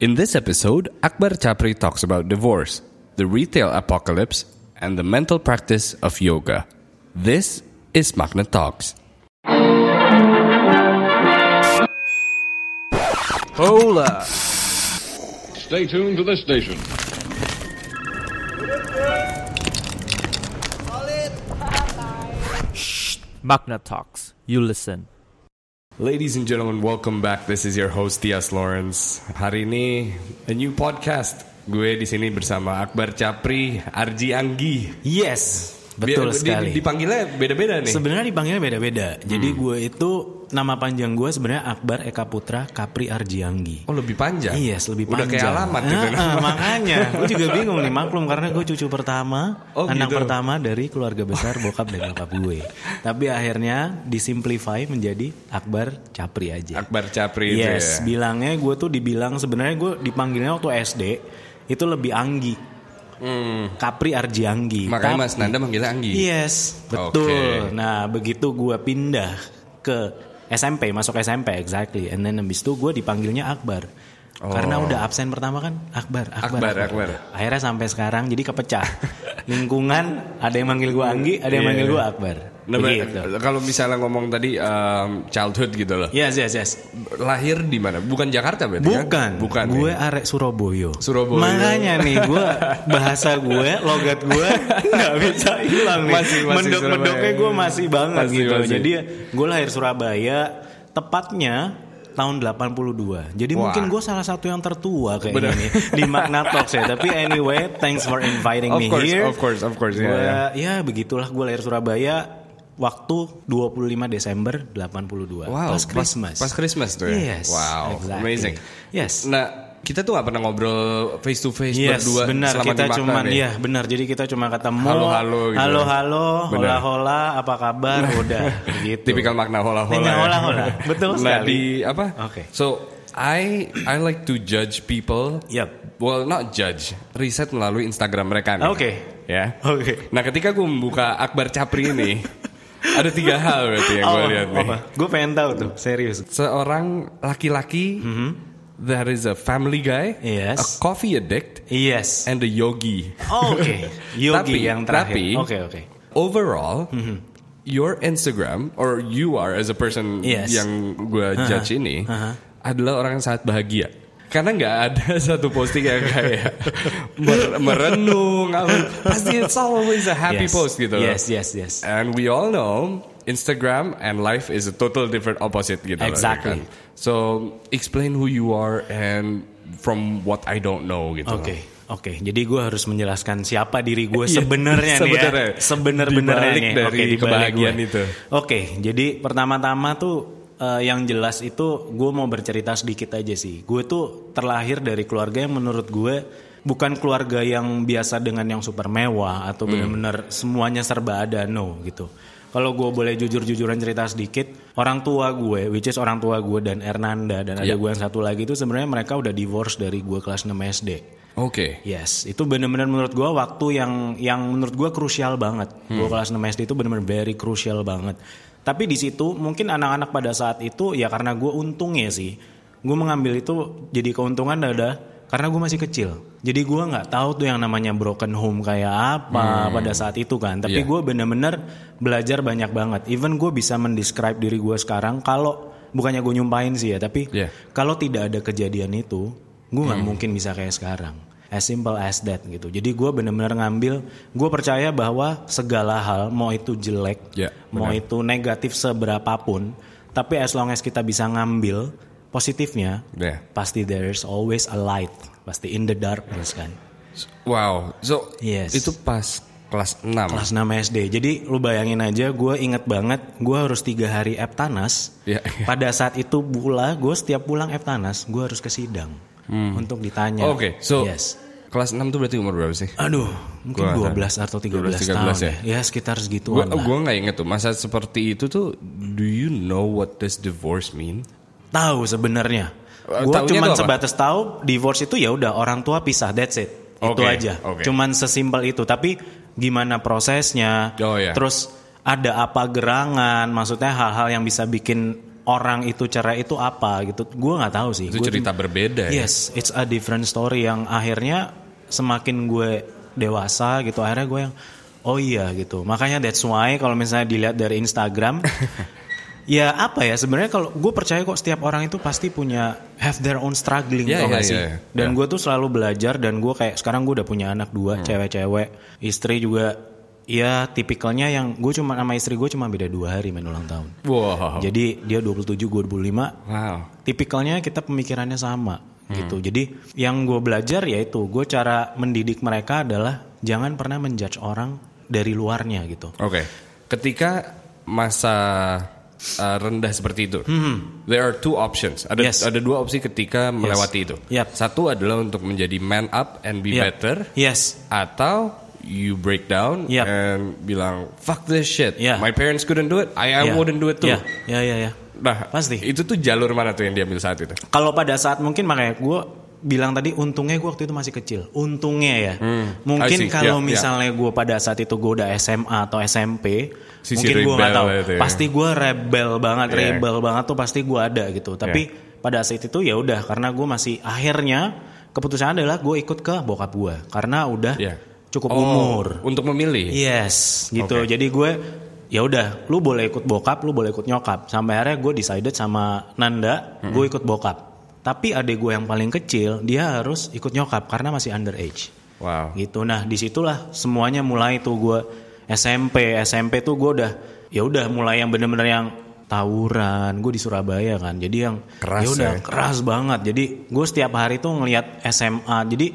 In this episode, Akbar Chapri talks about divorce, the retail apocalypse, and the mental practice of yoga. This is Magna Talks. Hola. Stay tuned to this station. Magna Talks. You listen. Ladies and gentlemen, welcome back. This is your host Tias Lawrence. Hari ini a new podcast. Gue di sini bersama Akbar Capri, Arji Anggi. Yes, betul Bi- di- sekali. dipanggilnya beda-beda nih. Sebenarnya dipanggilnya beda-beda. Jadi Hmm. gue itu nama panjang gue sebenarnya Akbar Eka Putra Kapri Arjianggi. oh lebih panjang. Yes, lebih Udah panjang. kayak alamat gitu. Ah, ah, makanya, gue juga bingung nih maklum karena gue cucu pertama, Oh, anak gitu. pertama dari keluarga besar bokap dan nyokap gue. Tapi akhirnya disimplify menjadi Akbar Capri aja. Akbar Capri itu yes, ya. bilangnya gue tuh dibilang sebenarnya gue dipanggilnya waktu SD itu lebih Anggi. Kapri Arjianggi. Hmm. Makanya Tapi- Mas Nanda manggilnya Anggi. Yes, betul. Oke. Nah, begitu gue pindah ke SMP, masuk SMP exactly. And then habis itu gue dipanggilnya Akbar. Karena udah absen pertama kan Akbar, Oh. Akbar, Akbar, Akbar. Akhirnya sampai sekarang jadi kepecah. Lingkungan ada yang manggil gue Anggi, ada yang Iya. manggil gue Akbar. Nah, Begitu. kalau misalnya ngomong tadi um, childhood gitu loh. Yes, yes, yes. Lahir di mana? Bukan Jakarta berarti kan? Bukan, Bukan. gue ya? arek Surabaya. Surabaya. Makanya nih gue bahasa gue, logat gue nggak bisa hilang nih. Masih- masih Mendok-mendoknya gue masih banget Masih, gitu. masih. Jadi gue lahir Surabaya, tepatnya tahun 82. Jadi Wah. mungkin gue salah satu yang tertua kayaknya Bener. nih di Magna Talks ya. Tapi anyway, thanks for inviting Of me course, here. of course, of course, Gua, ya. ya begitulah gue lahir Surabaya waktu 25 Desember 82 Wow, pas Christmas. Pas, Christmas tuh ya. Yes, wow, exactly. amazing. Yes. Nah, kita tuh gak pernah ngobrol face to face Yes, berdua benar selama kita cuman nih. iya benar. Jadi kita cuma ketemu Halo-halo gitu. Halo halo, hola hola, apa kabar? Udah gitu. Tipikal makna hola hola. Tipikal hola-hola, betul Nah, sekali. di apa? Oke. So, I I like to judge people. Yap. Well, not judge. Riset melalui Instagram mereka nih. Oke. Ya. Oke. Nah, ketika gue membuka Akbar Capri ini, ada tiga hal berarti yang gue lihat nih. Gue pengen tahu tuh, serius. Seorang laki-laki, there is a family guy. Yes. a coffee addict, Yes. and a yogi. Oh, Oke. Yogi Tapi- yang terakhir. tapi- Oke oke. Overall, your Instagram or you are as a person Yes. yang gue judge ini adalah orang yang sangat bahagia. Karena nggak ada satu posting yang kayak mer- merenung, pasti it's always a happy Yes. post gitu. Yes yes yes. And we all know Instagram and life is a total different opposite gitu. loh, Exactly. ya kan? So explain who you are and from what I don't know gitu. Oke, loh. oke. Jadi gue harus menjelaskan siapa diri gue Iya, sebenarnya nih ya. Sebenar-benarnya nih. dari Oke, dibalik kebahagiaan gue. itu. Oke, jadi pertama-tama tuh eh, yang jelas itu gue mau bercerita sedikit aja sih. Gue tuh terlahir dari keluarga yang menurut gue bukan keluarga yang biasa dengan yang super mewah atau Hmm. benar-benar semuanya serba ada no gitu. Kalau gue boleh jujur-jujuran cerita sedikit, orang tua gue, which is orang tua gue dan Ernanda dan ada Iya. gue yang satu lagi itu sebenarnya mereka udah divorce dari gue kelas 6 SD. Oke. Yes, itu benar-benar menurut gua waktu yang yang menurut gua krusial banget. Gua kelas 6 SD itu benar-benar very krusial banget. Tapi di situ mungkin anak-anak pada saat itu ya karena gua untungnya sih, gua mengambil itu jadi keuntungan ada karena gue masih kecil. Jadi gua nggak tahu tuh yang namanya broken home kayak apa pada saat itu kan. Tapi Iya. gua benar-benar belajar banyak banget. Even gue bisa mendescribe diri gua sekarang kalau bukannya gue nyumpahin sih ya, tapi Iya. kalau tidak ada kejadian itu, gue nggak mungkin bisa kayak sekarang. As simple as that gitu. Jadi gue bener-bener ngambil, gue percaya bahwa segala hal, mau itu jelek, Ya, mau itu negatif seberapapun, tapi as long as kita bisa ngambil positifnya, Ya. pasti there's always a light, pasti in the darkness kan. Wow. So Yes. itu pas kelas 6. Kelas 6 SD. Jadi lu bayangin aja, gue inget banget, gue harus tiga hari Eptanas. Ya. Pada saat itu pula, gue setiap pulang Eptanas, gue harus ke sidang untuk ditanya. Hmm. Oke, so yes. kelas 6 tuh berarti umur berapa sih? Aduh, mungkin Gua 12 atau 13, 12, 13 tahun ya? ya. Ya sekitar Gue segituan lah. gue nggak inget tuh masa seperti itu tuh. Do you know what does divorce mean? Tahu sebenarnya. Eh, Gue cuma sebatas tahu divorce itu ya udah orang tua pisah, that's it. Itu Oke, aja. oke. Cuman sesimpel itu. Tapi gimana prosesnya? Oh, iya. Terus ada apa gerangan? Maksudnya hal-hal yang bisa bikin orang itu cerai itu apa gitu. Gue nggak tahu sih. Itu Gua cerita berbeda ya. Yes, it's a different story yang akhirnya semakin gue dewasa gitu akhirnya gue yang oh iya gitu. Makanya that's why kalau misalnya dilihat dari Instagram ya apa ya sebenarnya kalau gue percaya kok setiap orang itu pasti punya have their own struggling Yeah, yeah, sih. yeah, yeah. Dan Yeah. gue tuh selalu belajar dan gue kayak sekarang gue udah punya anak dua Hmm. cewek-cewek, istri juga ya tipikalnya yang gue cuma sama istri gue cuma beda dua hari main ulang tahun. Wow. Jadi dia 27 gue 25 Wow. tipikalnya kita pemikirannya sama Hmm. gitu. Jadi yang gue belajar yaitu gue cara mendidik mereka adalah jangan pernah menjudge orang dari luarnya gitu. Oke. Ketika masa uh, rendah seperti itu, there are two options. Ada Hmm. Yes. ada dua opsi ketika melewati itu. Yep. Satu adalah untuk menjadi man up and be Yep. better, Yes. atau you break down Yep. and bilang fuck this shit. Yeah. My parents couldn't do it, I, I Ya. wouldn't do it too. Ya, ya, ya. ya. Nah, Pasti. Itu tuh jalur mana tuh yang diambil saat itu? Kalau pada saat mungkin makanya gue bilang tadi untungnya gue waktu itu masih kecil. Untungnya ya. I Mungkin kalau ya. misalnya gue pada saat itu gue udah SMA atau SMP, Sisi mungkin gue nggak tahu. itu ya. Pasti gue rebel banget, Yeah. rebel banget tuh pasti gue ada gitu. Tapi pada saat itu ya udah karena gue masih akhirnya keputusan adalah gue ikut ke bokap gue karena udah Ya. cukup Oh, umur. untuk memilih. Yes, gitu. Oke. Jadi gue ya udah, lu boleh ikut bokap, lu boleh ikut nyokap. Sampai akhirnya gue decided sama Nanda, gue ikut bokap. Tapi adik gue yang paling kecil, dia harus ikut nyokap karena masih underage. Wow. Gitu. Nah, di situlah semuanya mulai tuh gue SMP, SMP tuh gue udah ya udah mulai yang bener-bener yang tawuran. Gue di Surabaya kan. Jadi yang Keras ya udah ya. keras banget. Jadi gue setiap hari tuh ngelihat SMA. Jadi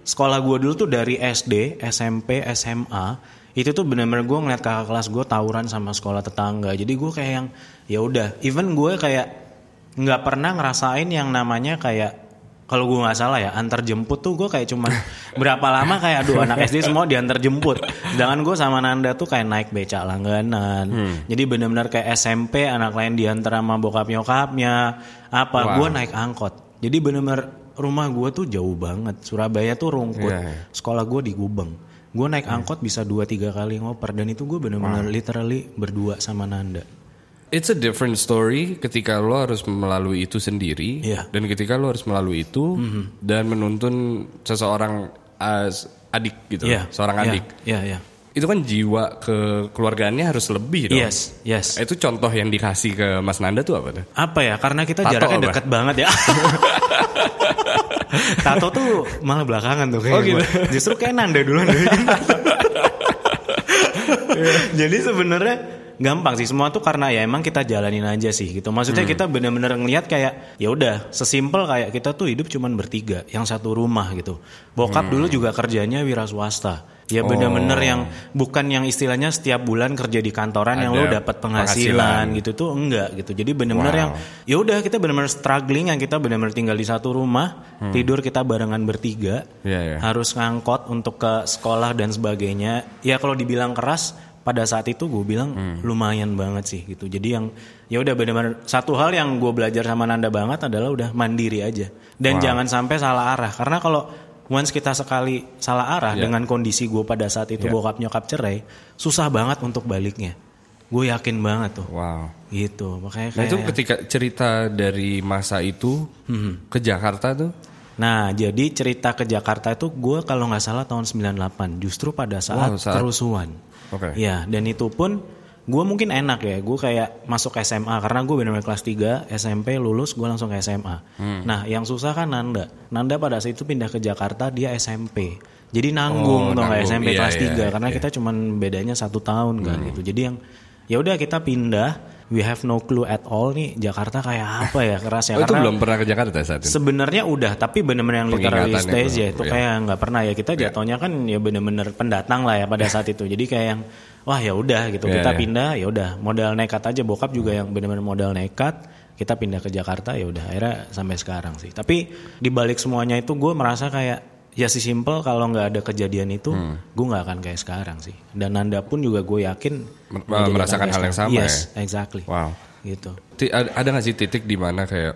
sekolah gue dulu tuh dari SD, SMP, SMA itu tuh bener-bener gue ngeliat kakak kelas gue tawuran sama sekolah tetangga. Jadi gue kayak yang ya udah. Even gue kayak nggak pernah ngerasain yang namanya kayak kalau gue nggak salah ya antar jemput tuh gue kayak cuman berapa lama kayak aduh anak SD semua diantar jemput. Sedangkan gue sama Nanda tuh kayak naik becak langganan. Jadi benar-benar kayak SMP anak lain diantar sama bokap nyokapnya. Apa Wow. gue naik angkot. Jadi benar-benar rumah gue tuh jauh banget. Surabaya tuh rungkut. Iya, iya. sekolah gue di Gubeng. Gue naik angkot bisa dua tiga kali ngoper. Dan itu gue benar-benar literally berdua sama Nanda It's a different story ketika lo harus melalui itu sendiri Iya. dan ketika lo harus melalui itu dan menuntun seseorang as adik gitu, Iya, seorang iya, adik. iya iya Itu kan jiwa kekeluargaannya harus lebih dong. yes yes Itu contoh yang dikasih ke Mas Nanda tuh apa tuh? apa ya karena kita Tato jaraknya apa? deket banget ya Tato tuh malah belakangan tuh kayak Oh, gitu. Justru kayak Nanda duluan. Jadi sebenarnya gampang sih semua tuh karena ya emang kita jalanin aja sih gitu. Maksudnya Hmm. kita bener-bener ngeliat kayak ya udah sesimpel kayak kita tuh hidup cuman bertiga yang satu rumah gitu. Bokap Hmm. dulu juga kerjanya wira swasta. Ya bener-bener yang bukan yang istilahnya setiap bulan kerja di kantoran yang Oh. Ada lo dapat penghasilan. penghasilan gitu tuh enggak gitu. Jadi bener-bener Wow. yang ya udah kita benar-benar struggling yang kita benar-benar tinggal di satu rumah tidur kita barengan bertiga Hmm. Iya, iya. harus ngangkot untuk ke sekolah dan sebagainya ya kalau dibilang keras pada saat itu gue bilang Hmm. lumayan banget sih gitu jadi yang ya udah benar-benar satu hal yang gue belajar sama Nanda banget adalah udah mandiri aja dan Wow. jangan sampai salah arah karena kalau once kita sekali salah arah Iya. dengan kondisi gue pada saat itu Iya. bokap nyokap cerai susah banget untuk baliknya gue yakin banget tuh Wow. gitu makanya Nah kayak itu ketika cerita dari masa itu ke Jakarta tuh, Nah, jadi cerita ke Jakarta itu gue kalau nggak salah tahun 98, justru pada saat, Wow, saat- kerusuhan. Oke. Ya, dan itu pun gue mungkin enak ya, gue kayak masuk SMA karena gue benar-benar kelas 3 SMP lulus gue langsung ke SMA. Hmm. Nah, yang susah kan Nanda. Nanda pada saat itu pindah ke Jakarta dia SMP. Jadi nanggung Oh, tuh nggak. SMP Iya, kelas iya, 3 karena iya. kita cuman bedanya satu tahun kan Hmm. gitu. Jadi yang ya udah kita pindah. We have no clue at all nih Jakarta kayak apa ya keras ya oh, itu karena belum pernah ke Jakarta saat itu. Sebenarnya udah, tapi bener-bener yang literally stage belum, ya itu iya. kayak nggak pernah ya kita jatuhnya kan ya bener-bener pendatang lah ya pada saat itu. Jadi kayak yang wah ya udah gitu Iya, kita iya. pindah ya udah modal nekat aja bokap juga yang bener-bener modal nekat kita pindah ke Jakarta ya udah akhirnya sampai sekarang sih. Tapi di balik semuanya itu gue merasa kayak ya si simple kalau nggak ada kejadian itu Hmm. gue nggak akan kayak sekarang sih. Dan Nanda pun juga gue yakin nggak merasakan hal yang sama Yes, ya? exactly. Wow. Gitu. Ti- ada, ada gak sih titik di mana kayak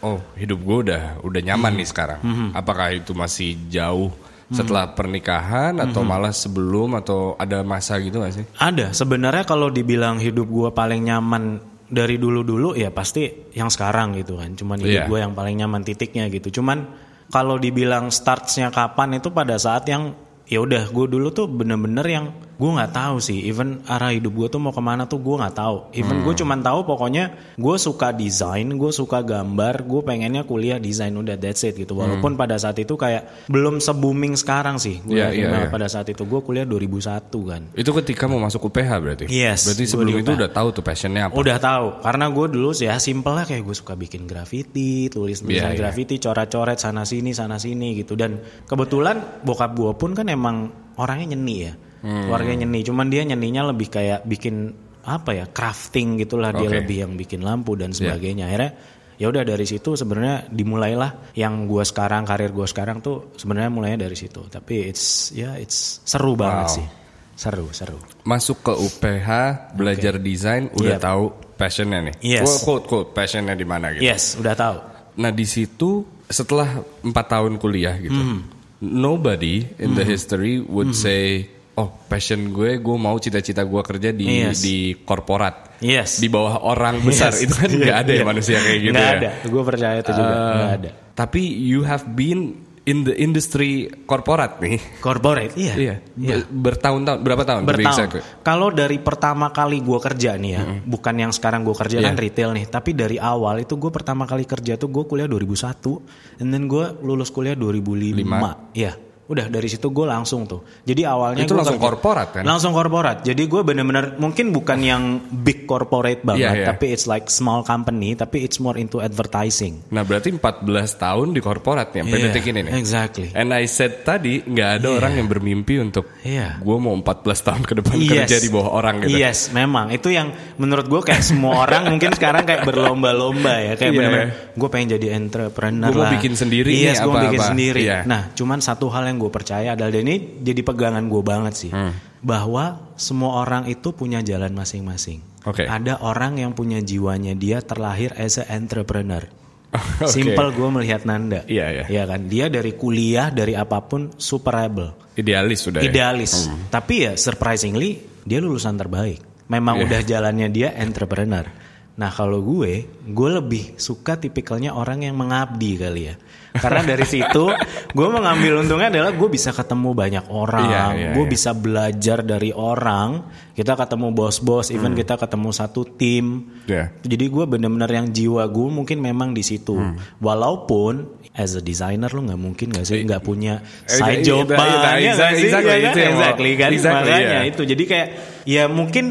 oh hidup gue udah udah nyaman nih sekarang apakah itu masih jauh setelah pernikahan atau malah sebelum atau ada masa gitu gak sih Ada sebenarnya kalau dibilang hidup gue paling nyaman dari dulu-dulu ya pasti yang sekarang gitu kan. Cuman hidup Iya. gue yang paling nyaman titiknya gitu. Cuman kalau dibilang startsnya kapan itu pada saat yang ya udah gue dulu tuh bener-bener yang gue nggak tahu sih. Even arah hidup gue tuh mau ke mana tuh gue nggak tahu. Even gue Hmm. cuman tahu pokoknya gue suka desain, gue suka gambar, gue pengennya kuliah desain udah that's it gitu. Walaupun pada saat itu kayak belum se booming sekarang sih. Gue Hmm. Iya, banget iya. pada saat itu gue kuliah 2001 kan. Itu ketika mau masuk UPH berarti? Yes, Berarti sebelum itu udah tahu tuh passionnya apa? Udah tahu, karena gue dulu sih ya simple lah kayak gue suka bikin graffiti, tulis tulisan Iya, iya. graffiti, coret-coret sana sini sana sini gitu. Dan kebetulan bokap gue pun kan emang orangnya nyeni ya, Hmm. keluarganya nyeni. Cuman dia nyeninya lebih kayak bikin apa ya crafting gitulah dia Oke. Iya. lebih yang bikin lampu dan sebagainya. Akhirnya ya udah dari situ sebenarnya dimulailah yang gue sekarang karir gue sekarang tuh sebenarnya mulainya dari situ. Tapi it's ya it's seru banget Wow. sih, seru seru. Masuk ke UPH, belajar desain, udah Yep. tahu passionnya nih. Yes. Quote, quote, quote, passionnya di mana gitu. Yes, udah tahu. Nah di situ setelah empat tahun kuliah gitu, Hmm. nobody in the history would say, oh passion gue, gue mau cita-cita gue kerja di Yes. di korporat, Yes. di bawah orang besar. Yes. Itu kan nggak ada ya Iya. manusia kayak gitu Nggak ya. ada. Gue percaya itu juga. Eh, Nggak ada. Tapi you have been in the industry korporat nih. Corporate, iya. Iya. Be- Bertahun-tahun, berapa tahun? Bertahun. Kalau dari pertama kali gue kerja nih ya, bukan yang sekarang gue kerja kan Iya. retail nih, tapi dari awal itu gue pertama kali kerja tuh gue kuliah 2001, and then gue lulus kuliah 2005. Iya. Udah dari situ gue langsung tuh. Jadi awalnya Itu langsung kerja- korporat kan? Langsung korporat. Jadi gue bener-bener mungkin bukan yang big corporate banget, Iya, iya. tapi it's like small company, tapi it's more into advertising. Nah berarti 14 tahun di korporat nih sampai Iya, detik ini nih. Exactly. And I said tadi nggak ada orang yang bermimpi untuk Iya. gue mau 14 tahun ke depan kerja di bawah orang gitu. Yes, memang itu yang menurut gue kayak semua orang mungkin sekarang kayak berlomba-lomba ya, kayak Iya. benar-benar gue pengen jadi entrepreneur Gua mau lah. bikin sendiri Yes, gue mau bikin apa-apa. sendiri. Iya. Nah, cuman satu hal yang gue percaya adalah dan ini jadi pegangan gue banget sih, Hmm. bahwa semua orang itu punya jalan masing-masing. Oke. Ada orang yang punya jiwanya dia terlahir as a entrepreneur. Oke. Simple gue melihat Nanda. Iya, iya. kan, dia dari kuliah dari apa pun super rebel Idealis sudah ya. idealis. Tapi ya surprisingly dia lulusan terbaik. Memang Iya. udah jalannya dia entrepreneur. Nah kalau gue, gue lebih suka tipikalnya orang yang mengabdi kali ya. Karena dari situ gue mengambil untungnya adalah gue bisa ketemu banyak orang, Iya, iya, gue iya. bisa belajar dari orang. Kita ketemu bos-bos, even kita ketemu satu tim. Hmm. Iya. Jadi gue bener-bener yang jiwa gue mungkin memang di situ. Hmm. Walaupun as a designer lo nggak mungkin nggak sih nggak punya Eh, side iya, job iya, iya, exactly, exactly, itu yang mau- exactly kan exactly, makanya iya. itu jadi kayak ya mungkin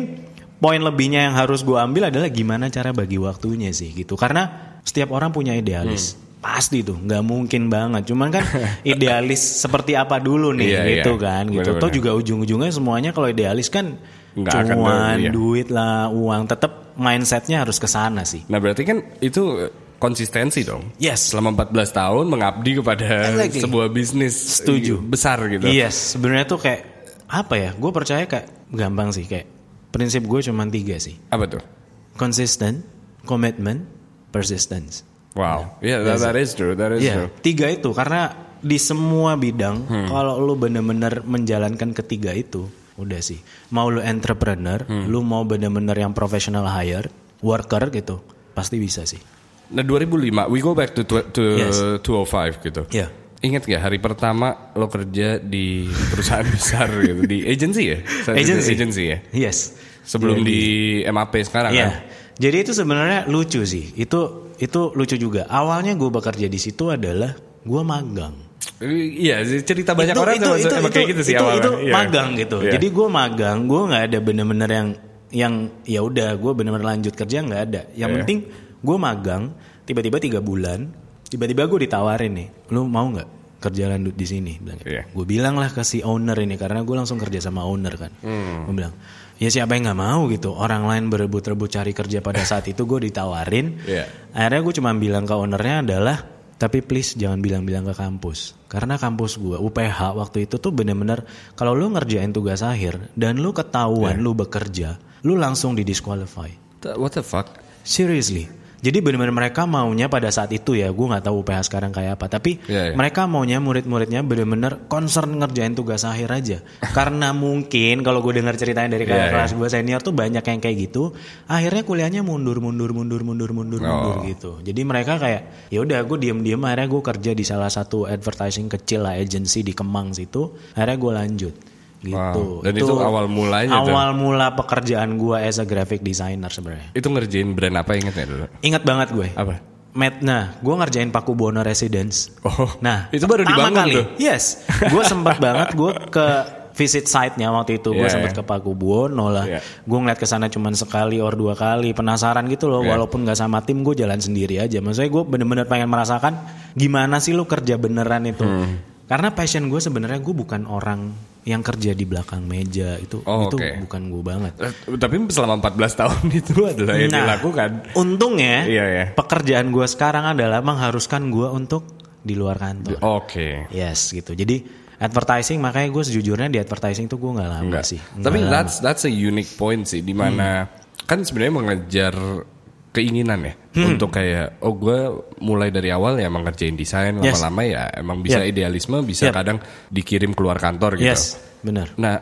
poin lebihnya yang harus gue ambil adalah gimana cara bagi waktunya sih gitu karena setiap orang punya idealis Hmm. pasti tuh nggak mungkin banget cuman kan idealis seperti apa dulu nih Iya, gitu iya. kan gitu toh juga ujung-ujungnya semuanya kalau idealis kan Nggak akan cuan dulu, iya. duit lah uang tetap mindsetnya harus ke sana sih Nah berarti kan itu konsistensi dong. Yes. Selama 14 tahun mengabdi kepada Exactly. sebuah bisnis Setuju. besar gitu. Yes, sebenarnya tuh kayak apa ya? Gue percaya kayak gampang sih kayak prinsip gue cuma tiga sih. Apa tuh? Consistent, commitment, persistence. Wow. Yeah, that, that is true. That is Iya, true. tiga itu karena di semua bidang Hmm. kalau lu bener-bener menjalankan ketiga itu, udah sih. Mau lu entrepreneur, Hmm. lu mau bener-bener yang professional hire, worker gitu, pasti bisa sih. Nah 2005, we go back to, to Yes. 205 gitu. Iya. Ingat gak hari pertama lo kerja di perusahaan besar gitu di agency ya? Saat itu Agency. agency ya. Yes. Sebelum di MAP sekarang Iya. kan. Jadi itu sebenarnya lucu sih. Itu itu lucu juga. Awalnya gue bekerja di situ adalah gue magang. Iya, cerita banyak orang sama, sama kayak gitu sih itu, awalnya. itu Iya. magang gitu. Iya. Jadi gue magang, gue nggak ada bener-bener yang yang ya udah gue bener-bener lanjut kerja nggak ada. Yang Iya. penting gue magang, tiba-tiba tiga bulan, tiba-tiba gue ditawarin nih, lu mau nggak kerja lanjut di sini? Bilang, Iya. gue bilang lah ke si owner ini karena gue langsung kerja sama owner kan. Hmm. Gue bilang, ya siapa yang nggak mau gitu. Orang lain berebut-rebut cari kerja pada saat itu gue ditawarin. Iya. Akhirnya gue cuma bilang ke ownernya adalah tapi please jangan bilang-bilang ke kampus. Karena kampus gue UPH waktu itu tuh bener-bener kalau lu ngerjain tugas akhir dan lu ketahuan Iya. lu bekerja, lu langsung didisqualify. What the fuck? Seriously. Jadi benar-benar mereka maunya pada saat itu ya, gue nggak tahu UPH sekarang kayak apa. Tapi Iya, iya. mereka maunya murid-muridnya benar-benar concern ngerjain tugas akhir aja. Karena mungkin kalau gue dengar ceritanya dari kakak kelas gue senior tuh banyak yang kayak gitu. Akhirnya kuliahnya mundur, mundur, mundur, mundur, mundur, mundur Oh. gitu. Jadi mereka kayak ya udah gue diem-diem akhirnya gue kerja di salah satu advertising kecil lah agency di Kemang situ. Akhirnya gue lanjut gitu. Wow. Dan itu awal mulanya tuh. Awal mula pekerjaan gue as a graphic designer sebenarnya. Itu ngerjain brand apa inget ya dulu? Ingat banget gue. Apa? Met, nah, gue ngerjain Paku Buwono Residence. Oh, Nah, itu baru dibangun kali. tuh. Yes, gue sempat banget gue ke visit site-nya waktu itu gue Iya, sempat iya. ke Paku Buwono lah. Iya. Gue ngeliat ke sana cuman sekali or dua kali, penasaran gitu loh. Iya. Walaupun nggak sama tim, gue jalan sendiri aja. Maksudnya gue bener-bener pengen merasakan gimana sih lu kerja beneran itu. Hmm. Karena passion gue sebenarnya gue bukan orang yang kerja di belakang meja itu Oh, itu oke. bukan gue banget. Eh, Tapi selama 14 tahun itu adalah yang Nah, dilakukan. Untungnya Iya, iya. pekerjaan gue sekarang adalah mengharuskan gue untuk di luar kantor. Oke. Yes gitu. Jadi advertising makanya gue sejujurnya di advertising tuh gue nggak lama Enggak sih. Tapi lama. that's that's a unique point sih di mana kan sebenarnya mengejar keinginan ya Hmm. untuk kayak oh gue mulai dari awal ya emang ngerjain desain Yes. lama-lama ya emang bisa Yep. idealisme bisa Yep. kadang dikirim keluar kantor gitu. Yes, benar. Nah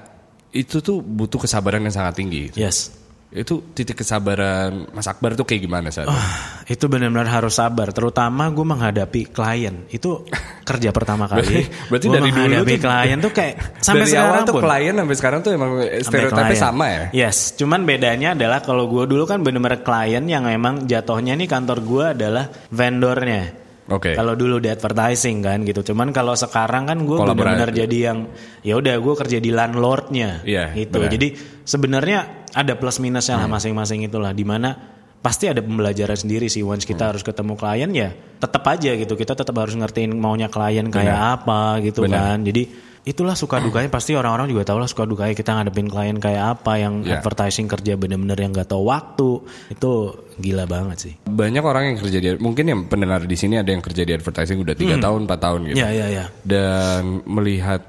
itu tuh butuh kesabaran yang sangat tinggi. Yes. Itu titik kesabaran Mas Akbar tuh kayak gimana saat itu? Ah, Itu benar-benar harus sabar. Terutama gue menghadapi klien. Itu kerja pertama kali. Berarti- berarti Gua dari dulu menghadapi tuh- klien tuh kayak sampai dari sekarang awal tuh pun. klien sampai sekarang tuh emang stereotipnya sama ya. Yes, cuman bedanya adalah kalau gue dulu kan bener-bener klien yang emang jatuhnya nih kantor gue adalah vendornya. Oke. Kalau dulu di advertising kan gitu. Cuman kalau sekarang kan gue benar-benar jadi yang ya udah gue kerja di landlordnya. Iya, gitu. benar. Hmm. Jadi sebenarnya ada plus minusnya lah masing-masing itulah. Di mana pasti ada pembelajaran sendiri sih. Once Hmm. kita harus ketemu klien ya tetap aja gitu. Kita tetap harus ngertiin maunya klien kayak apa gitu Benar. kan. Jadi itulah suka dukanya pasti orang-orang juga tahu lah suka dukanya kita ngadepin klien kayak apa yang Ya. advertising kerja bener-bener yang gak tahu waktu itu gila banget sih. Banyak orang yang kerja di mungkin yang pendengar di sini ada yang kerja di advertising udah tiga tahun 4 tahun gitu. Ya ya ya. dan melihat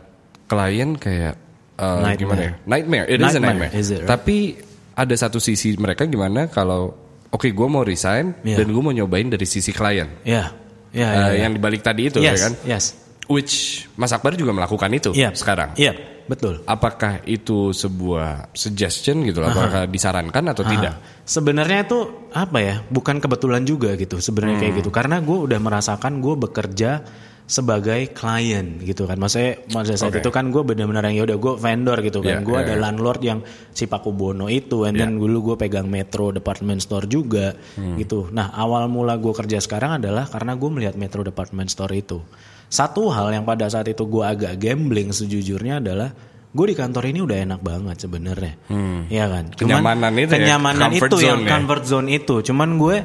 klien kayak uh, Nightmare. gimana ya? Nightmare, it is a Nightmare, nightmare. is it, right? Tapi ada satu sisi mereka gimana kalau oke gue mau resign Yeah. dan gue mau nyobain dari sisi klien. Ya. Ya, Uh, ya, ya. yang dibalik tadi itu yes, ya kan? Yes. Which Mas Akbar juga melakukan itu Iya. sekarang. Iya, betul. Apakah itu sebuah suggestion gitu? loh? Apakah disarankan atau tidak? Ah, Sebenarnya itu apa ya? Bukan kebetulan juga gitu. Sebenarnya Hmm. kayak gitu. Karena gue udah merasakan gue bekerja sebagai klien gitu kan. Maksudnya pada saat Oke. itu kan gue benar-benar yang ya udah gue vendor gitu kan. Iya, gue iya, ada iya. landlord yang si Paku Bono itu. And then dulu gue pegang Metro Department Store juga Hmm. gitu. Nah awal mula gue kerja sekarang adalah karena gue melihat Metro Department Store itu. Satu hal yang pada saat itu gue agak gambling sejujurnya adalah gue di kantor ini udah enak banget sebenarnya, Iya kan? Cuman Kenyamanan itu ya, kenyamanan comfort itu yang zone ya. comfort zone itu. Cuman gue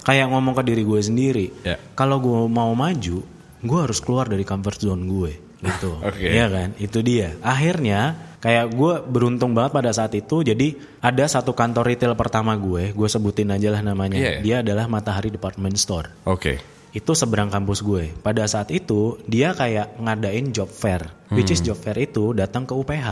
kayak ngomong ke diri gue sendiri, Ya. kalau gue mau maju, gue harus keluar dari comfort zone gue, gitu. Oke. Iya kan? Itu dia. Akhirnya kayak gue beruntung banget pada saat itu. Jadi ada satu kantor retail pertama gue, gue sebutin aja lah namanya. Iya. Dia adalah Matahari Department Store Oke. Itu seberang kampus gue. Pada saat itu dia kayak ngadain job fair, which is job fair itu datang ke UPH.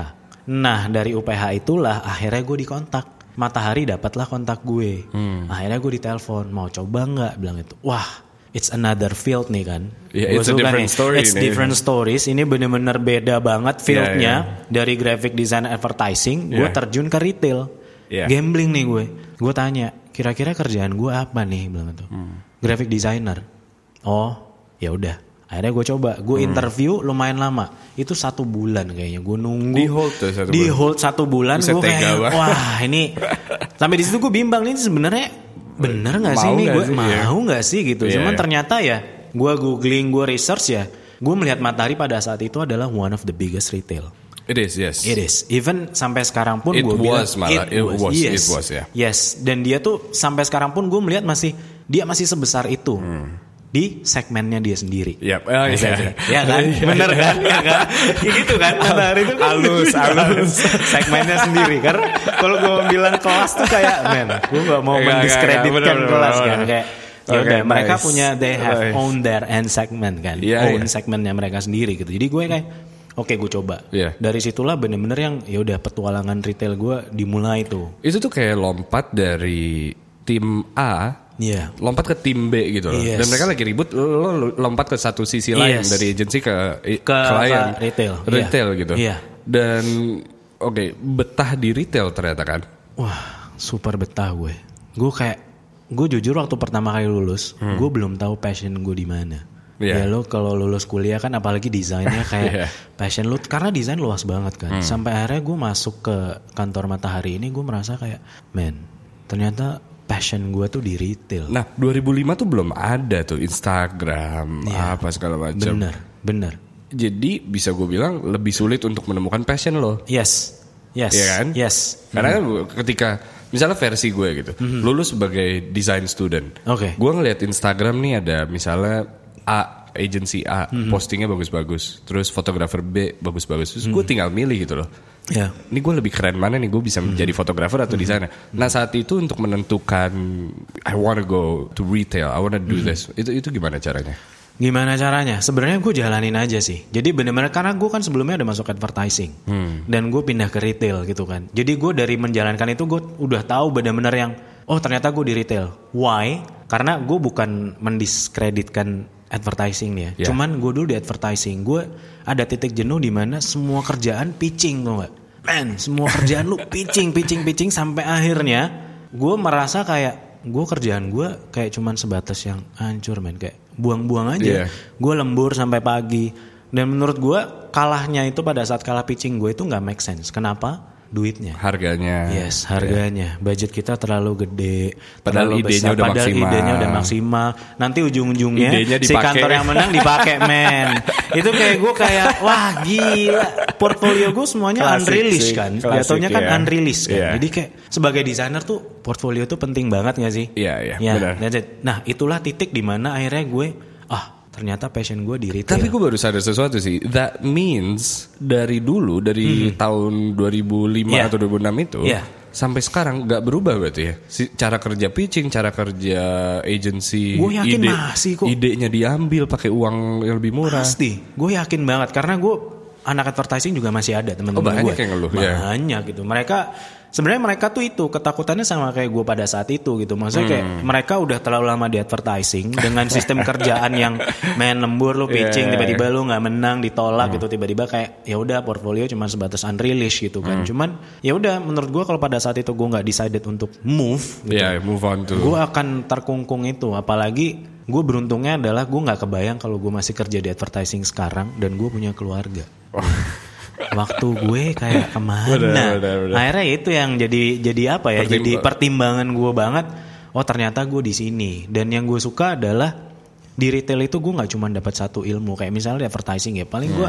Nah dari UPH itulah akhirnya gue dikontak. Matahari dapatlah kontak gue. Akhirnya gue ditelepon mau coba nggak bilang itu. Wah it's another field nih kan. Yeah, Gua it's a different nih. story It's nih. different stories. Ini bener-bener beda banget fieldnya dari graphic design advertising. Gue Yeah. terjun ke retail. Yeah. Gambling nih gue. Gue tanya, kira-kira kerjaan gue apa nih? Bilang gitu. Hmm. Graphic designer. Oh, ya udah. Akhirnya gue coba, gue Hmm. interview lumayan lama. Itu satu bulan kayaknya. Gue nunggu. Di hold tuh satu Di bulan. hold satu bulan. Gue kayak, banget. wah ini. Sampai di situ gue bimbang nih sebenarnya bener nggak sih ini gue? Iya. mau nggak sih gitu. Iya, Cuman iya. ternyata ya, gue googling, gue research ya. Gue melihat Matahari pada saat itu adalah one of the biggest retail. It is, yes. It is. Even sampai sekarang pun It gue bilang was malah. It was, Yes. it was, ya. Yes. Dan dia tuh sampai sekarang pun gue melihat masih dia masih sebesar itu di segmennya dia sendiri. Yap. Oh, iya. Ya kan, Iya, bener iya. kan, ya kan, ya gitu kan, Benar itu kan Halus, halus. segmennya sendiri. Karena kalau gue bilang kelas tuh kayak, men, gue gak mau enggak, mendiskreditkan enggak, bener, kelas bener, kan, bener. kayak ya Oke, udah mereka nice. punya they have Nice. own their end segment kan, Iya, own iya. segmennya mereka sendiri gitu. Jadi gue kayak Oke gue coba. Iya. Dari situlah bener-bener yang ya udah petualangan retail gue dimulai tuh. Itu tuh kayak lompat dari tim A Iya. lompat ke tim B gitu loh. Yes. Dan mereka lagi ribut, lo, lo lompat ke satu sisi lain Yes. dari agensi ke Ke- klien, ke retail. retail Iya. gitu. Iya. Dan oke, betah di retail ternyata kan. Wah, super betah gue. Gue kayak gue jujur waktu pertama kali lulus, gue belum tahu passion gue di mana. Hmm. Iya. Ya lo kalau lulus kuliah kan apalagi desainnya kayak Iya. passion lu karena desain luas banget kan. Hmm. Sampai akhirnya gue masuk ke kantor Matahari ini gue merasa kayak, man, ternyata passion gue tuh di retail. Nah, 2005 tuh belum ada tuh Instagram, Iya. apa segala macam. bener, bener. Jadi bisa gue bilang lebih sulit untuk menemukan passion lo. Yes, yes, Iya kan? yes. Karena kan ketika misalnya versi gue gitu, lulus sebagai design student. Oke. gue ngeliat Instagram nih ada misalnya A agency A Mhm. postingnya bagus-bagus, terus fotografer B bagus-bagus, terus Mhm. gue tinggal milih gitu loh. Ya. Ini gue lebih keren mana nih gue bisa menjadi fotografer atau desainer. Nah saat itu untuk menentukan I wanna go to retail, I wanna do this, itu itu gimana caranya? Gimana caranya? Sebenarnya gue jalanin aja sih. Jadi bener-bener karena gue kan sebelumnya udah masuk advertising dan gue pindah ke retail gitu kan. Jadi gue dari menjalankan itu gue udah tahu bener-bener yang oh ternyata gue di retail. Why? Karena gue bukan mendiskreditkan advertising nih ya. Ya. Cuman gue dulu di advertising gue ada titik jenuh di mana semua kerjaan pitching tuh nggak? Man, semua kerjaan lu pitching, pitching, pitching sampai akhirnya gue merasa kayak gue kerjaan gue kayak cuman sebatas yang hancur men kayak buang-buang aja. Iya. Gue lembur sampai pagi. Dan menurut gue kalahnya itu pada saat kalah pitching gue itu nggak make sense. Kenapa? Duitnya. Harganya? Yes, harganya. Budget kita terlalu gede, Padahal terlalu idenya besar. udah Padahal maksimal. idenya udah maksimal. Nanti ujung-ujungnya si kantor yang menang dipakai men. itu kayak gue kayak wah gila. Portfolio gue semuanya Klasik unreleased sih, kan. klasik Jatuhnya kan ya. unreleased kan. Iya. Jadi kayak sebagai desainer tuh portfolio tuh penting banget gak sih? Iya, iya, Ya, benar. that's it. Nah itulah titik di mana akhirnya gue ternyata passion gue di retail. Tapi gue baru sadar sesuatu sih. That means dari dulu dari tahun 2005 Hmm. Iya. atau 2006 itu Iya. sampai sekarang nggak berubah berarti ya. Si, cara kerja pitching, cara kerja agency, Gua yakin masih kok. idenya diambil pakai uang yang lebih murah. Pasti, gue yakin banget karena gue anak advertising juga masih ada teman-teman Oh, banyak gue. yang ngeluh, ya. Banyak gitu. Mereka sebenarnya mereka tuh itu ketakutannya sama kayak gue pada saat itu gitu. Maksudnya kayak Hmm. mereka udah terlalu lama di advertising dengan sistem kerjaan yang main lembur lu pitching tiba-tiba lu nggak menang ditolak gitu tiba-tiba kayak ya udah portfolio cuma sebatas unreleased gitu Hmm. kan. Cuman ya udah menurut gue kalau pada saat itu gue nggak decided untuk move gitu, Ya, move on to. gue akan terkungkung itu apalagi gue beruntungnya adalah gue nggak kebayang kalau gue masih kerja di advertising sekarang dan gue punya keluarga waktu gue kayak ke mana? Benar, benar, benar. akhirnya itu yang jadi jadi apa ya? Pertimba- jadi pertimbangan. gue banget. Oh ternyata gue di sini. Dan yang gue suka adalah di retail itu gue nggak cuma dapat satu ilmu. Kayak misalnya advertising ya. Paling gue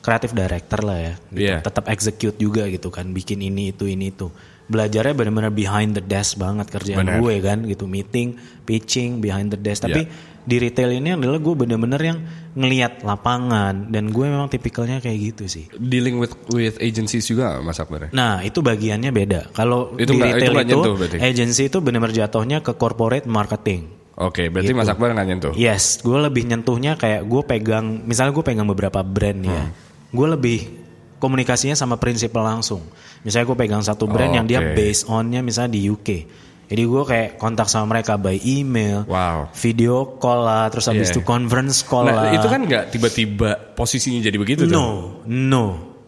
kreatif director lah ya. Gitu. Iya. tetap execute juga gitu kan. Bikin ini itu ini itu. Belajarnya benar-benar behind the desk banget kerjaan Benar. gue kan gitu. Meeting pitching behind the desk. Tapi Iya. Di retail ini adalah gue bener-bener yang ngelihat lapangan dan gue memang tipikalnya kayak gitu sih Dealing with with agencies juga Mas Akbar ya? Nah itu bagiannya beda. Kalau Itu di nggak- itu retail itu, berarti? agency itu benar-benar jatuhnya ke corporate marketing. Oke, berarti Gitu. Mas Akbar nggak nyentuh. Yes, gue lebih nyentuhnya kayak gue pegang, misalnya gue pegang beberapa brand ya, Hmm. gue lebih komunikasinya sama prinsipal langsung. Misalnya gue pegang satu brand Oh, yang dia oke. based onnya misalnya di UK. Jadi gue kayak kontak sama mereka by email, Wow. video call lah, terus habis Iya. itu conference call Nah, lah. itu kan nggak tiba-tiba posisinya jadi begitu tuh. No, no.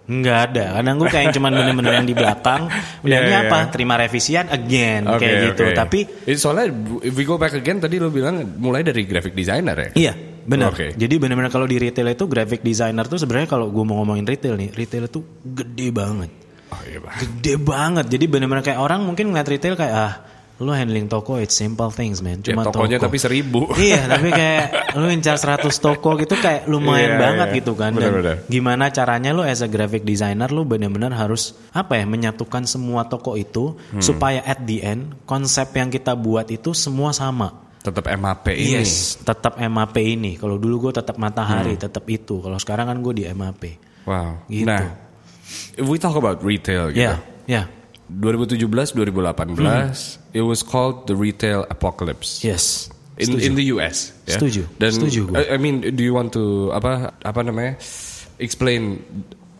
Nggak ada. Kadang gue kayak cuman bener-bener yang di belakang. Udah ini iya. apa? Terima revisian again. Oke, kayak gitu. oke. Tapi Itu soalnya if we go back again tadi lo bilang mulai dari graphic designer ya. iya benar. Oke. Jadi bener-bener kalau di retail itu graphic designer tuh sebenarnya kalau gue mau ngomongin retail nih. Retail itu gede banget. Oh iya Pak. Gede banget. Jadi bener-bener kayak orang mungkin ngeliat retail kayak ah lu handling toko it's simple things man. Ya, Cuma tokonya toko. tapi seribu. iya, tapi kayak lu incar 100 toko gitu kayak lumayan Iya, banget iya. gitu kan. Dan Benar-benar. gimana caranya lu as a graphic designer lu benar-benar harus apa ya menyatukan semua toko itu Hmm. supaya at the end konsep yang kita buat itu semua sama. Tetap MAP ini. Yes, tetap MAP ini. Kalau dulu gue tetap matahari, Hmm. tetap itu. Kalau sekarang kan gue di MAP. Wow. Gitu. Nah, if we talk about retail gitu. Ya, ya. 2017 2018 it was called the retail apocalypse. Yes. In, Setuju. in the US. ya. Setuju. Dan Setuju gue. I, I mean, do you want to apa apa namanya? Explain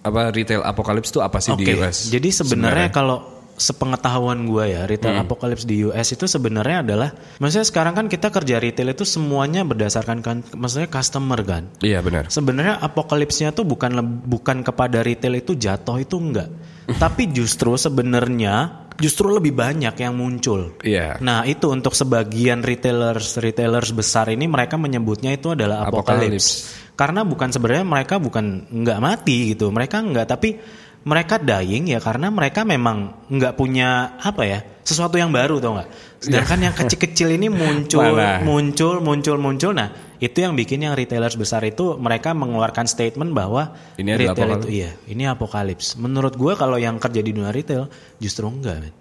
apa retail apocalypse itu apa sih Oke, di US? jadi sebenarnya kalau sepengetahuan gue ya retail apocalypse di US itu sebenarnya adalah maksudnya sekarang kan kita kerja retail itu semuanya berdasarkan kan maksudnya customer kan Iya benar. sebenarnya apokalipsnya tuh bukan bukan kepada retail itu jatuh itu enggak tapi justru sebenarnya justru lebih banyak yang muncul. Iya. nah itu untuk sebagian retailers retailers besar ini mereka menyebutnya itu adalah apokalips karena bukan sebenarnya mereka bukan nggak mati gitu. Mereka nggak tapi mereka dying ya karena mereka memang nggak punya apa ya sesuatu yang baru tau nggak? Sedangkan yang kecil-kecil ini muncul muncul muncul muncul. Nah itu yang bikin yang retailers besar itu mereka mengeluarkan statement bahwa Ini retail apokalips. itu iya ini apokalips menurut gue kalau yang kerja di dunia retail justru enggak men.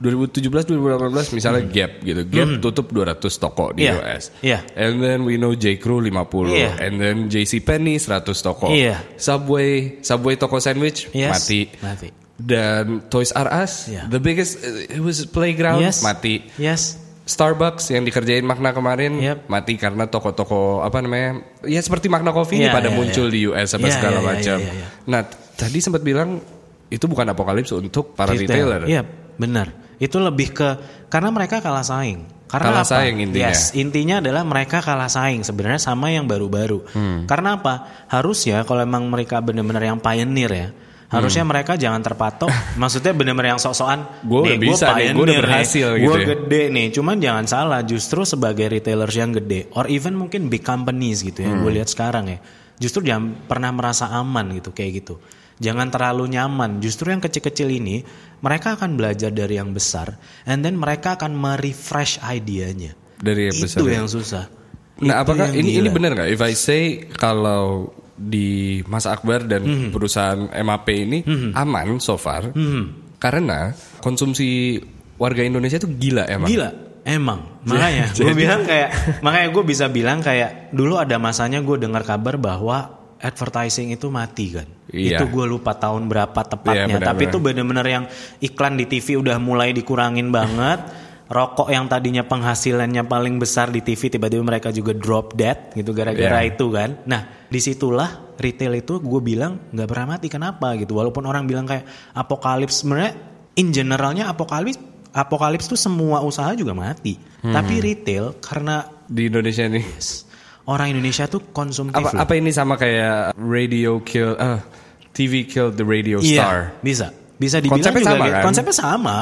2017 2018 misalnya Gap gitu. Gap tutup 200 toko di Hmm. Iya, US. iya. And then we know J Crew 50 Iya. and then JC Penney 100 toko. Iya. Subway, Subway toko sandwich Yes, mati. mati. Dan Toys R Us, Iya. the biggest it was playground yes mati. yes Starbucks yang dikerjain Magna kemarin Yep. mati karena toko-toko apa namanya ya seperti Magna Coffee ini Iya, pada iya, muncul iya. di US apa Iya, segala iya, iya, macam. iya, iya. Nah tadi sempat bilang itu bukan apokalips untuk para Retail. retailer. Iya, benar. Itu lebih ke karena mereka kalah saing. Karena Kalah apa? saing intinya. Yes, intinya adalah mereka kalah saing sebenarnya sama yang baru-baru. Hmm. Karena apa? Harusnya kalau emang mereka benar-benar yang pioneer ya, harusnya mereka jangan terpatok. maksudnya benar-benar yang sok-sokan. Hmm. Gua udah "Nih, bisa gua udah berhasil gue gitu ya." gede nih. Cuman jangan salah, justru sebagai retailers yang gede, or even mungkin big companies gitu yang Hmm. gue lihat sekarang ya, justru jangan pernah merasa aman gitu kayak gitu. Jangan terlalu nyaman. Justru yang kecil-kecil ini mereka akan belajar dari yang besar, and then mereka akan merefresh idenya. Dari yang Itu besar ya. yang susah. Nah, Itu apakah ini ini benar nggak? If I say kalau di Mas Akbar dan Hmm. perusahaan MAP ini aman so far, Hmm. karena konsumsi warga Indonesia itu gila emang. Gila, emang. Makanya gue bilang kayak, makanya gue bisa bilang kayak dulu ada masanya gue dengar kabar bahwa advertising itu mati kan. Iya. Itu gue lupa tahun berapa tepatnya. Iya, benar, Tapi benar. itu bener-bener yang iklan di TV udah mulai dikurangin banget. Rokok yang tadinya penghasilannya paling besar di TV tiba-tiba mereka juga drop dead gitu gara-gara Iya. itu kan. Nah di situlah retail itu gue bilang nggak pernah mati kenapa gitu. Walaupun orang bilang kayak apokalips sebenarnya in generalnya apokalips apokalips tuh semua usaha juga mati. Hmm. Tapi retail karena Di Indonesia nih. orang Indonesia tuh konsumtif Apa, loh. apa ini sama kayak radio kill, ah, TV kill the radio Iya, star? bisa. Bisa dibilang Konsepnya juga sama, kan? Konsepnya sama.